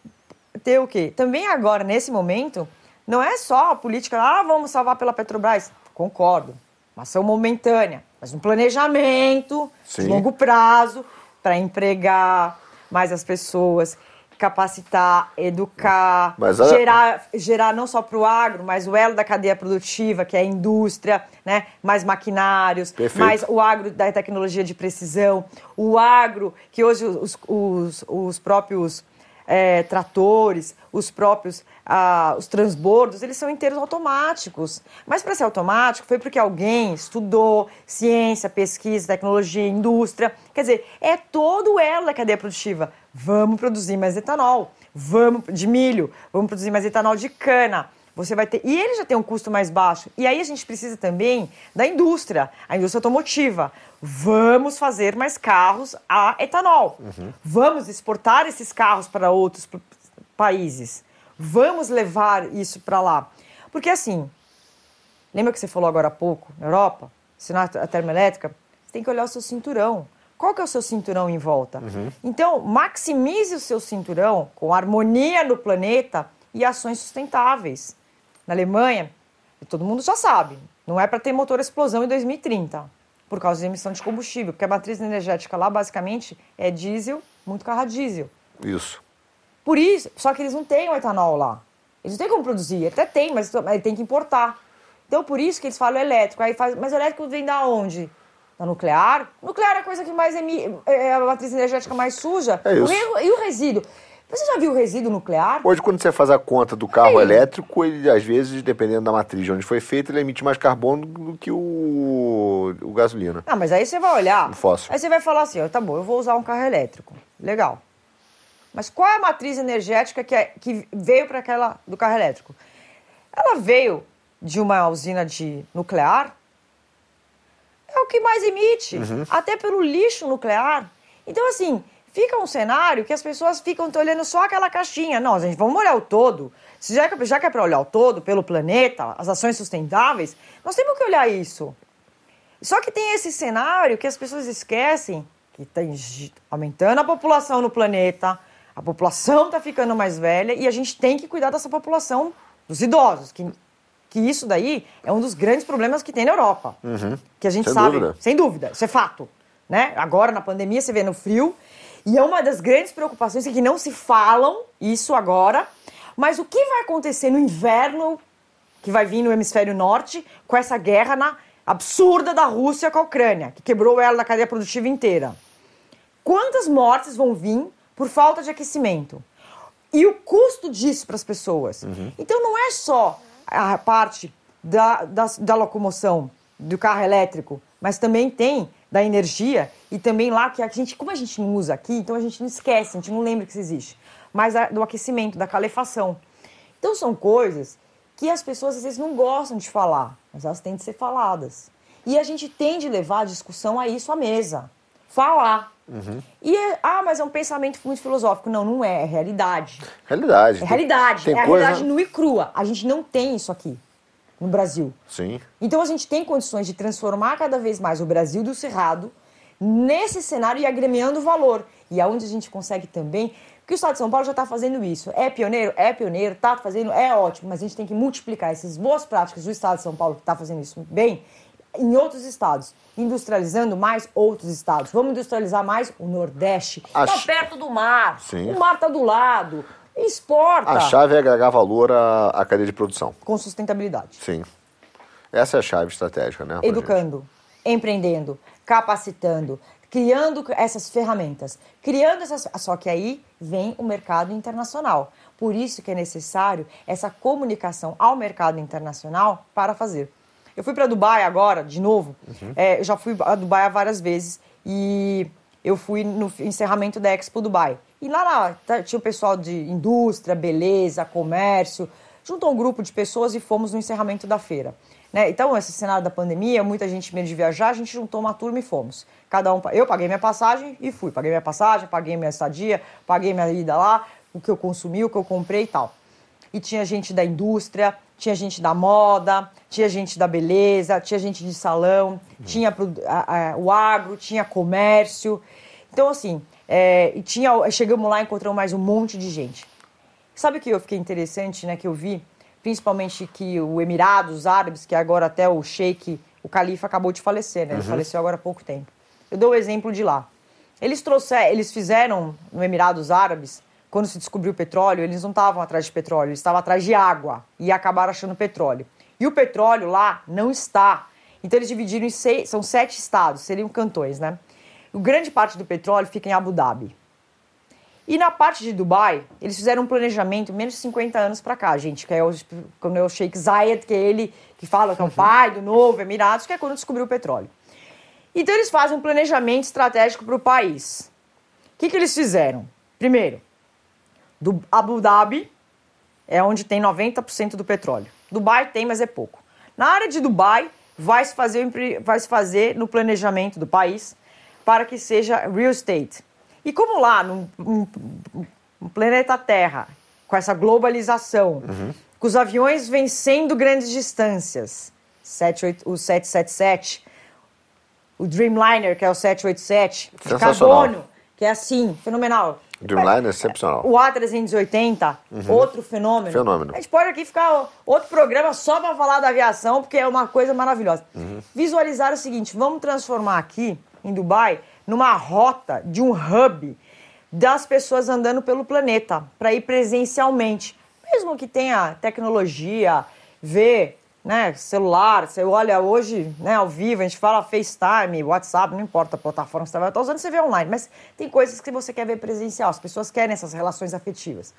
ter o quê? Também agora, nesse momento, não é só a política, ah, vamos salvar pela Petrobras. Concordo, uma ação momentânea, mas um planejamento Sim. de longo prazo para empregar mais as pessoas, capacitar, educar, a... gerar, gerar não só para o agro, mas o elo da cadeia produtiva, que é a indústria, né? mais maquinários, Perfeito. mais o agro da tecnologia de precisão, o agro que hoje os, os, os próprios é, tratores, os próprios ah, os transbordos, eles são inteiros automáticos. Mas para ser automático foi porque alguém estudou ciência, pesquisa, tecnologia, indústria. Quer dizer, é todo ela da cadeia produtiva. Vamos produzir mais etanol, vamos de milho, vamos produzir mais etanol de cana. Você vai ter. E ele já tem um custo mais baixo. E aí a gente precisa também da indústria, a indústria automotiva. Vamos fazer mais carros a etanol. Uhum. Vamos exportar esses carros para outros países. Vamos levar isso para lá. Porque assim, lembra que você falou agora há pouco, na Europa, se não a termoelétrica, você tem que olhar o seu cinturão. Qual que é o seu cinturão em volta? Uhum. Então, maximize o seu cinturão com harmonia no planeta e ações sustentáveis na Alemanha, todo mundo já sabe, não é para ter motor explosão em 2030, por causa de emissão de combustível, porque a matriz energética lá basicamente é diesel, muito carro a diesel. Isso. Por isso, só que eles não têm o etanol lá. Eles não têm como produzir, até tem, mas tem que importar. Então por isso que eles falam elétrico. Aí faz, mas o elétrico vem da onde? Da nuclear? Nuclear é a coisa que mais emite, é a matriz energética mais suja. É isso. E o resíduo? Você já viu resíduo nuclear? Hoje, quando você faz a conta do carro Aí. elétrico, ele, às vezes, dependendo da matriz de onde foi feito, ele emite mais carbono do que o, o gasolina. Não, mas aí você vai olhar. O fóssil. Aí você vai falar assim: ó, tá bom, eu vou usar um carro elétrico. Legal. Mas qual é a matriz energética que, é, que veio para aquela do carro elétrico? Ela veio de uma usina de nuclear. É o que mais emite, uhum. até pelo lixo nuclear. Então, assim, fica um cenário que as pessoas ficam olhando só aquela caixinha. Não, gente, vamos olhar o todo. Se já, já que é para olhar o todo, pelo planeta, as ações sustentáveis, nós temos que olhar isso. Só que tem esse cenário que as pessoas esquecem que está aumentando a população no planeta, a população está ficando mais velha e a gente tem que cuidar dessa população dos idosos, que, que isso daí é um dos grandes problemas que tem na Europa. Uhum. Que a gente Sem sabe, dúvida. sem dúvida, isso é fato. Né? Agora, na pandemia, você vê no frio, e é uma das grandes preocupações é que não se falam isso agora, mas o que vai acontecer no inverno que vai vir no hemisfério norte com essa guerra na, absurda da Rússia com a Ucrânia, que quebrou ela na cadeia produtiva inteira? Quantas mortes vão vir por falta de aquecimento? E o custo disso para as pessoas? Então não é só a parte da, da, da locomoção, do carro elétrico, mas também tem da energia e também lá que a gente, como a gente não usa aqui, então a gente não esquece, a gente não lembra que isso existe, mas a, do aquecimento, da calefação. Então são coisas que as pessoas às vezes não gostam de falar, mas elas têm de ser faladas. E a gente tem de levar a discussão a isso à mesa. Falar. E, é, ah, mas é um pensamento muito filosófico. Não, não é, é realidade. Realidade. É realidade, Tem é a coisa... realidade nua e crua. A gente não tem isso aqui no Brasil. Sim. Então a gente tem condições de transformar cada vez mais o Brasil do Cerrado nesse cenário e agremiando valor. E aonde a gente consegue também, porque o Estado de São Paulo já está fazendo isso. É pioneiro? É pioneiro, está fazendo, é ótimo, mas a gente tem que multiplicar essas boas práticas do Estado de São Paulo, que está fazendo isso bem, em outros estados, industrializando mais outros estados. Vamos industrializar mais o Nordeste. Está Acho- perto do mar. Sim. O mar está do lado. Exporta A chave é agregar valor à, à cadeia de produção. com sustentabilidade. Sim. Essa é a chave estratégica, né? pra gente. educando, empreendendo, capacitando, criando essas ferramentas, criando essas. Só que aí vem o mercado internacional. Por isso que é necessário essa comunicação ao mercado internacional para fazer. Eu fui para Dubai agora, de novo. É, eu já fui a Dubai várias vezes e eu fui no encerramento da Expo Dubai. E lá, tá- tinha o pessoal de indústria, beleza, comércio. Juntou um grupo de pessoas e fomos no encerramento da feira. Né? Então, esse cenário da pandemia, muita gente medo de viajar, a gente juntou uma turma e fomos. Cada um, eu paguei minha passagem e fui. Paguei minha passagem, paguei minha estadia, paguei minha ida lá, o que eu consumi, o que eu comprei e tal. E tinha gente da indústria, tinha gente da moda, tinha gente da beleza, tinha gente de salão, tinha produ- a- a- o agro, tinha comércio. Então, assim, é, e tinha, chegamos lá e encontramos mais um monte de gente. Sabe o que eu fiquei interessante, né, que eu vi? Principalmente que o Emirados Árabes, que agora até o sheik, o califa acabou de falecer, né? Ele faleceu agora há pouco tempo. Eu dou o exemplo de lá. Eles trouxeram, eles fizeram no Emirados Árabes, quando se descobriu o petróleo, eles não estavam atrás de petróleo, eles estavam atrás de água e acabaram achando petróleo. E o petróleo lá não está. Então eles dividiram em seis, são sete estados, seriam cantões, né? O grande parte do petróleo fica em Abu Dhabi. E na parte de Dubai, eles fizeram um planejamento menos de 50 anos para cá, gente, que é o, quando é o Sheikh Zayed, que é ele que fala que é o pai do novo Emirados, que é quando descobriu o petróleo. Então eles fazem um planejamento estratégico para o país. O que, que eles fizeram? Primeiro, do Abu Dhabi é onde tem 90% do petróleo. Dubai tem, mas é pouco. Na área de Dubai, vai se fazer, o vai se fazer no planejamento do país para que seja real estate. E como lá, no, no- no planeta Terra, com essa globalização, com os aviões vencendo grandes distâncias, 78 o 777, o Dreamliner, que é o 787, de Sensacional. carbono, que é assim, fenomenal. Dreamliner é excepcional. O A380, outro fenômeno. Fenômeno. A gente pode aqui ficar outro programa só para falar da aviação, porque é uma coisa maravilhosa. Visualizar o seguinte: vamos transformar aqui, em Dubai, numa rota de um hub das pessoas andando pelo planeta, para ir presencialmente. Mesmo que tenha tecnologia, ver né, celular, você olha hoje né, ao vivo, a gente fala FaceTime, WhatsApp, não importa a plataforma que você estar usando, você vê online, mas tem coisas que você quer ver presencial, as pessoas querem essas relações afetivas.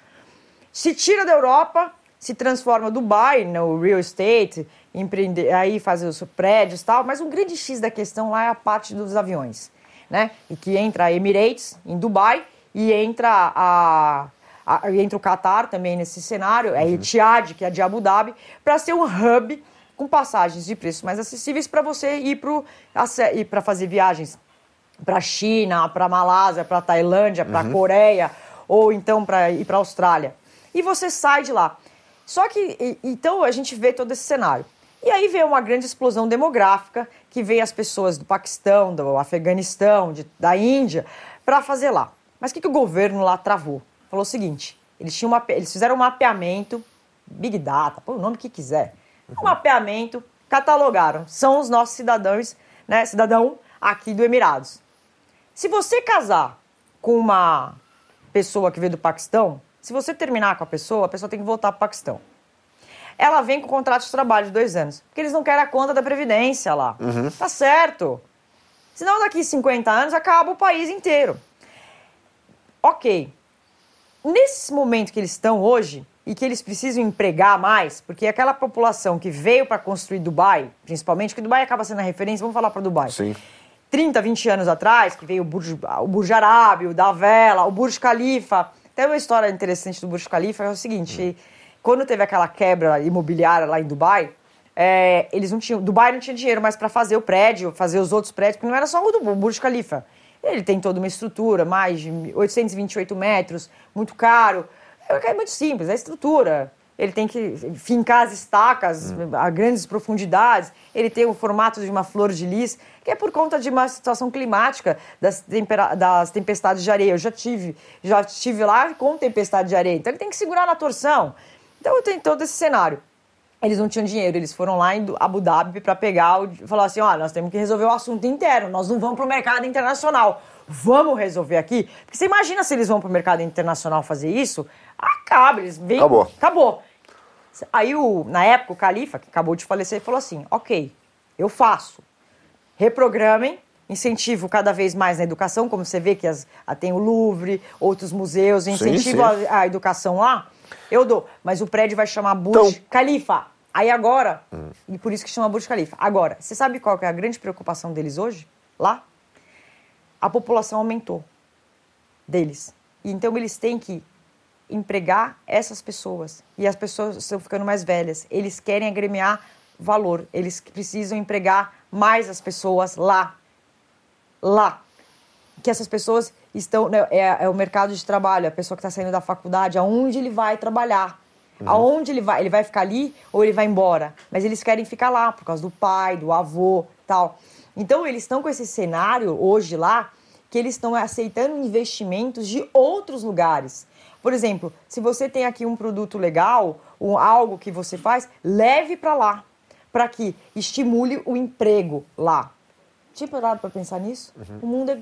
Se tira da Europa, se transforma Dubai no real estate, empreender, aí faz os prédios e tal, mas um grande X da questão lá é a parte dos aviões, né? E que entra a Emirates em Dubai e entra a, a- entra o Qatar também nesse cenário, a Etihad, que é de Abu Dhabi, para ser um hub com passagens de preços mais acessíveis para você ir para fazer viagens para China, para Malásia, para Tailândia, para uhum. Coreia, ou então para ir para Austrália. E você sai de lá. Só que, e, então, a gente vê todo esse cenário. E aí veio uma grande explosão demográfica, que veio as pessoas do Paquistão, do Afeganistão, de, da Índia, para fazer lá. Mas o que, que o governo lá travou? Falou o seguinte, eles, tinham uma, eles fizeram um mapeamento, Big Data, põe o nome que quiser, uhum. um mapeamento, catalogaram, são os nossos cidadãos, né, cidadão aqui do Emirados. Se você casar com uma pessoa que veio do Paquistão, se você terminar com a pessoa, a pessoa tem que voltar para o Paquistão. Ela vem com contrato de trabalho de dois anos, porque eles não querem a conta da Previdência lá. Uhum. Tá certo. Senão daqui 50 anos acaba o país inteiro. Ok. Nesse momento que eles estão hoje, e que eles precisam empregar mais, porque aquela população que veio para construir Dubai, principalmente, que Dubai acaba sendo a referência, vamos falar para Dubai. Sim. 30, 20 anos atrás, que veio o Burj, o Burj Arábio, o da Vela, o Burj Khalifa. Tem uma história interessante do Burj Khalifa, é o seguinte, hum. quando teve aquela quebra imobiliária lá em Dubai, é, eles não tinham, Dubai não tinha dinheiro mais para fazer o prédio, fazer os outros prédios, porque não era só o do Burj Khalifa. Ele tem toda uma estrutura, mais de 828 metros, muito caro. É, é muito simples, é a estrutura ele tem que fincar as estacas a grandes profundidades, ele tem o formato de uma flor de lis, que é por conta de uma situação climática das, das tempestades de areia. Eu já tive, já estive lá com tempestade de areia, então ele tem que segurar na torção. Então tem todo esse cenário. Eles não tinham dinheiro, eles foram lá em Abu Dhabi para pegar, falar assim, ó, nós temos que resolver o assunto interno, nós não vamos para o mercado internacional. Vamos resolver aqui? Porque você imagina se eles vão para o mercado internacional fazer isso? Acaba, eles vêm. Acabou. Acabou. Aí, o, na época, o Califa, que acabou de falecer, falou assim: ok, eu faço. Reprogramem, incentivo cada vez mais na educação, como você vê que as, tem o Louvre, outros museus, incentivo sim, sim. A, a, educação lá, eu dou. Mas o prédio vai chamar Burj então... Khalifa. Aí agora, hum. e por isso que chama Burj Khalifa. Agora, você sabe qual é a grande preocupação deles hoje? Lá? A população aumentou deles. E então eles têm que empregar essas pessoas. E as pessoas estão ficando mais velhas. Eles querem agremiar valor. Eles precisam empregar mais as pessoas lá. Lá. Que essas pessoas estão. Né, é, é, o mercado de trabalho, a pessoa que está saindo da faculdade, aonde ele vai trabalhar. Uhum. Aonde ele vai? Ele vai ficar ali ou ele vai embora? Mas eles querem ficar lá por causa do pai, do avô tal. Então eles estão com esse cenário hoje lá que eles estão aceitando investimentos de outros lugares. Por exemplo, se você tem aqui um produto legal, um, algo que você faz, leve para lá, para que estimule o emprego lá. Tinha parado para pensar nisso? Uhum. O mundo é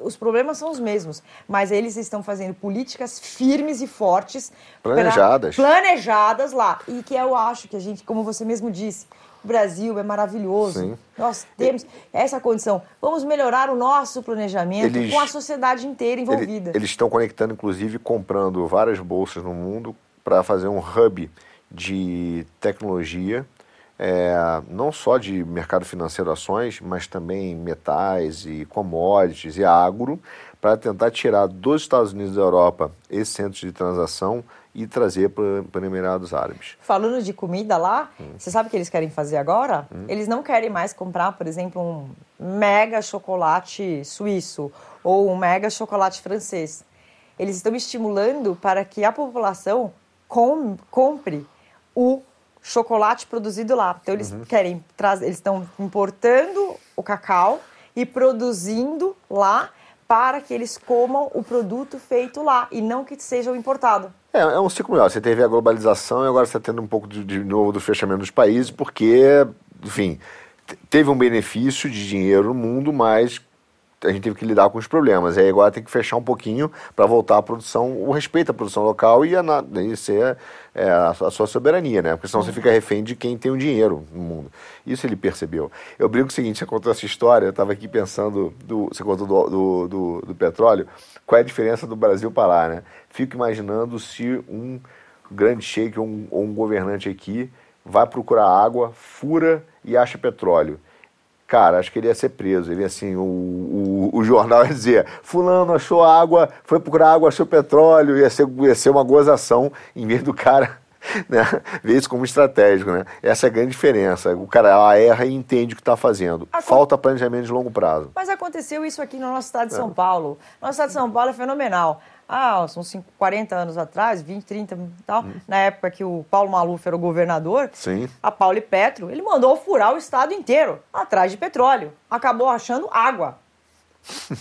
os problemas são os mesmos, mas eles estão fazendo políticas firmes e fortes, planejadas, planejadas lá. E que eu acho que a gente, como você mesmo disse, o Brasil é maravilhoso. Sim. Nós temos essa condição. Vamos melhorar o nosso planejamento eles, com a sociedade inteira envolvida. Eles estão conectando, inclusive, comprando várias bolsas no mundo para fazer um hub de tecnologia, é, não só de mercado financeiro ações, mas também metais e commodities e agro, para tentar tirar dos Estados Unidos e da Europa esses centros de transação e trazer para Emirados Árabes. Falando de comida lá, hum. você sabe o que eles querem fazer agora? Hum. Eles não querem mais comprar, por exemplo, um mega chocolate suíço ou um mega chocolate francês. Eles estão estimulando para que a população com, compre o chocolate produzido lá. Então eles uhum. querem trazer, eles estão importando o cacau e produzindo lá para que eles comam o produto feito lá e não que seja o importado. É, é um ciclo melhor. Você teve a globalização e agora você está tendo um pouco de, de novo do fechamento dos países, porque, enfim, teve um benefício de dinheiro no mundo, mas a gente teve que lidar com os problemas. Aí agora tem que fechar um pouquinho para voltar à produção, o respeito à produção local e, a, e ser é, a, a, sua soberania, né? Porque senão você fica refém de quem tem o dinheiro no mundo. Isso ele percebeu. Eu brinco o seguinte, você contou essa história, eu estava aqui pensando, do, você contou do, do, do, do petróleo, qual é a diferença do Brasil para lá, né? Fico imaginando se um grande sheik ou um, ou um governante aqui vai procurar água, fura e acha petróleo. Cara, acho que ele ia ser preso. Ele assim, o, o, o, jornal ia dizer: Fulano achou água, foi procurar água, achou petróleo, ia ser, ia ser uma gozação, em vez do cara né? Vê isso como estratégico, né? Essa é a grande diferença. O cara erra e entende o que está fazendo. Falta planejamento de longo prazo. Mas aconteceu isso aqui no nosso estado de São é. Paulo. Nosso estado de São Paulo é fenomenal. Ah, são 40 anos atrás, 20, 30 e tal, hum. na época que o Paulo Maluf era o governador, Sim. a Pauli Petro, ele mandou furar o estado inteiro atrás de petróleo. Acabou achando água.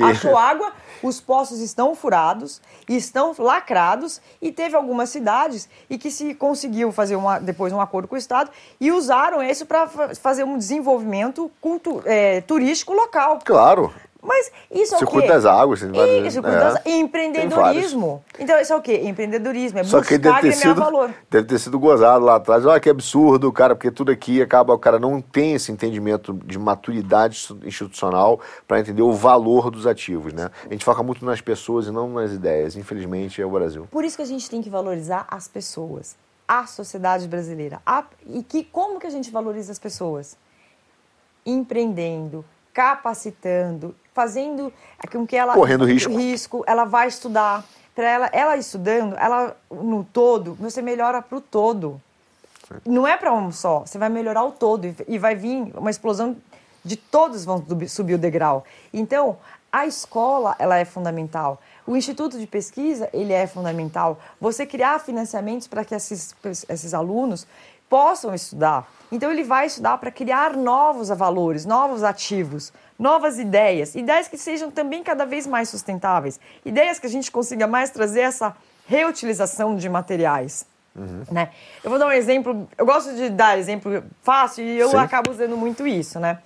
Achou água, os poços estão furados, estão lacrados e teve algumas cidades e que se conseguiu fazer uma, depois um acordo com o Estado e usaram isso para fazer um desenvolvimento cultu, é, turístico local. Claro. Mas isso é o quê? Circuito das águas. Vários, isso, circuito é, das... empreendedorismo. Então, isso é o quê? Empreendedorismo, é Só buscar que deve ter sido, valor. Deve ter sido gozado lá atrás. Olha que absurdo, cara, porque tudo aqui acaba, o cara não tem esse entendimento de maturidade institucional para entender o valor dos ativos, né? A gente foca muito nas pessoas e não nas ideias. Infelizmente, é o Brasil. Por isso que a gente tem que valorizar as pessoas, a sociedade brasileira. A... E que, como que a gente valoriza as pessoas? Empreendendo, capacitando, fazendo com que ela correndo risco, risco ela vai estudar. Para ela, ela estudando, ela no todo, você melhora para o todo. Não é para um só, você vai melhorar o todo e, e vai vir uma explosão de todos vão subir o degrau. Então, a escola, ela é fundamental. O instituto de pesquisa, ele é fundamental. Você criar financiamentos para que esses, esses alunos possam estudar. Então ele vai estudar para criar novos valores, novos ativos, novas ideias, ideias que sejam também cada vez mais sustentáveis, ideias que a gente consiga mais trazer essa reutilização de materiais. Uhum. Né? Eu vou dar um exemplo, eu gosto de dar exemplo fácil e eu Sim. acabo usando muito isso. Né?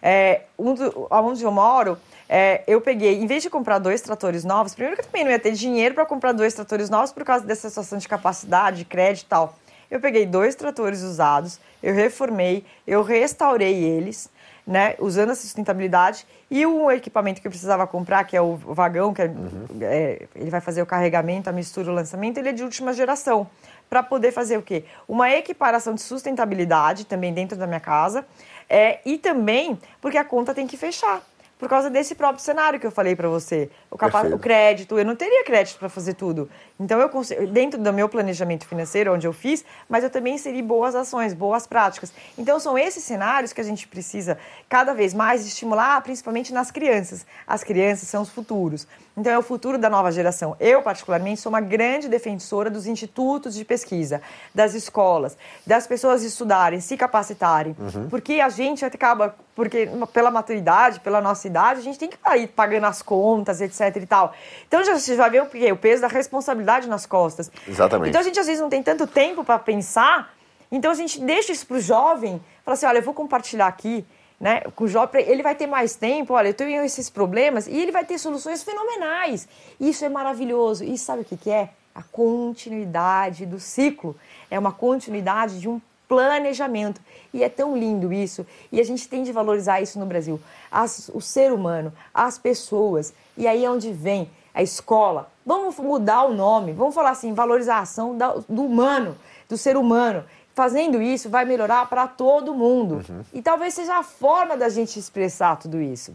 É, um do, onde eu moro, é, eu peguei, em vez de comprar dois tratores novos, primeiro que eu também não ia ter dinheiro para comprar dois tratores novos por causa dessa situação de capacidade, crédito e tal. Eu peguei dois tratores usados, eu reformei, eu restaurei eles, né, usando a sustentabilidade e o equipamento que eu precisava comprar, que é o vagão, que é, uhum. é, ele vai fazer o carregamento, a mistura, o lançamento, ele é de última geração, para poder fazer o quê? Uma equiparação de sustentabilidade também dentro da minha casa é, e também porque a conta tem que fechar por causa desse próprio cenário que eu falei para você. O, capa... o, crédito, eu não teria crédito para fazer tudo. Então, eu dentro do meu planejamento financeiro, onde eu fiz, mas eu também inseri boas ações, boas práticas. Então, são esses cenários que a gente precisa cada vez mais estimular, principalmente nas crianças. As crianças são os futuros. Então, é o futuro da nova geração. Eu, particularmente, sou uma grande defensora dos institutos de pesquisa, das escolas, das pessoas estudarem, se capacitarem. Uhum. Porque a gente acaba, porque pela maturidade, pela nossa idade, a gente tem que aí pagando as contas, etc e tal. Então, já, você já vê o, o peso da responsabilidade nas costas. Exatamente. Então, a gente às vezes não tem tanto tempo para pensar, então a gente deixa isso para o jovem, fala assim, olha, eu vou compartilhar aqui, né, com o jovem, ele vai ter mais tempo, olha, eu tenho esses problemas, e ele vai ter soluções fenomenais. Isso é maravilhoso. E sabe o que, que é? A continuidade do ciclo. É uma continuidade de um planejamento. E é tão lindo isso. E a gente tem de valorizar isso no Brasil. As, o ser humano, as pessoas. E aí é onde vem a escola. Vamos mudar o nome. Vamos falar assim, valorização do humano, do ser humano. Fazendo isso, vai melhorar para todo mundo. Uhum. E talvez seja a forma da gente expressar tudo isso.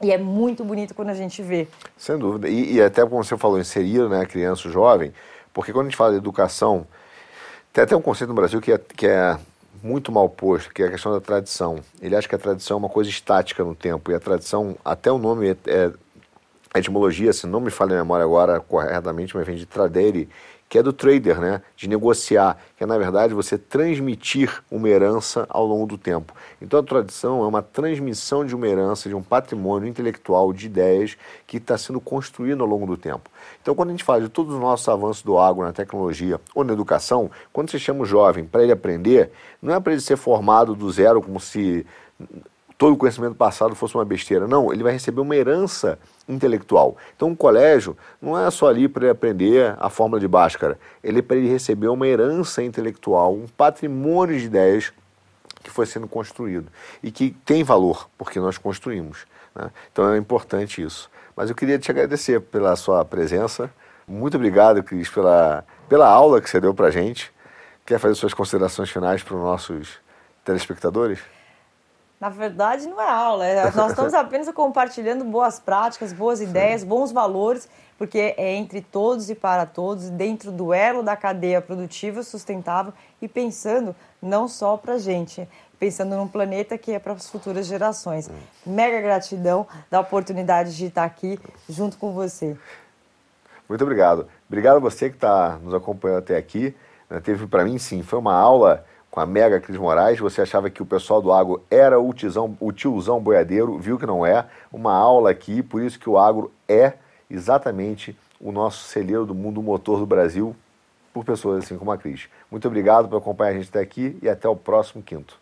E é muito bonito quando a gente vê. Sem dúvida. E, e até como você falou, inserir né, criança, jovem, porque quando a gente fala de educação, tem até um conceito no Brasil que é, que é muito mal posto, que é a questão da tradição. Ele acha que a tradição é uma coisa estática no tempo, e a tradição, até o nome é, é a etimologia, se não me falha a memória agora corretamente, mas vem de tradere, que é do trader, né? de negociar, que é na verdade você transmitir uma herança ao longo do tempo. Então a tradição é uma transmissão de uma herança, de um patrimônio intelectual, de ideias que está sendo construído ao longo do tempo. Então quando a gente fala de todos os nossos avanços do agro na tecnologia ou na educação, quando você chama o jovem para ele aprender, não é para ele ser formado do zero como se todo o conhecimento passado fosse uma besteira. Não, ele vai receber uma herança intelectual. Então, um colégio não é só ali para ele aprender a fórmula de Bhaskara, ele é para ele receber uma herança intelectual, um patrimônio de ideias que foi sendo construído e que tem valor, porque nós construímos. Né? Então, é importante isso. Mas eu queria te agradecer pela sua presença. Muito obrigado, Cris, pela, pela aula que você deu para gente. Quer fazer suas considerações finais para os nossos telespectadores? Na verdade, não é aula. É, nós estamos apenas compartilhando boas práticas, boas ideias, bons valores, porque é entre todos e para todos, dentro do elo da cadeia produtiva sustentável e pensando não só para a gente, pensando num planeta que é para as futuras gerações. Mega gratidão da oportunidade de estar aqui junto com você. Muito obrigado. Obrigado a você que está nos acompanhando até aqui. Teve para mim, sim, foi uma aula com a Mega Cris Moraes. Você achava que o pessoal do agro era o tiozão, o tiozão boiadeiro, viu que não é. Uma aula aqui, por isso que o agro é exatamente o nosso celeiro do mundo, o motor do Brasil, por pessoas assim como a Cris. Muito obrigado por acompanhar a gente até aqui e até o próximo quinto.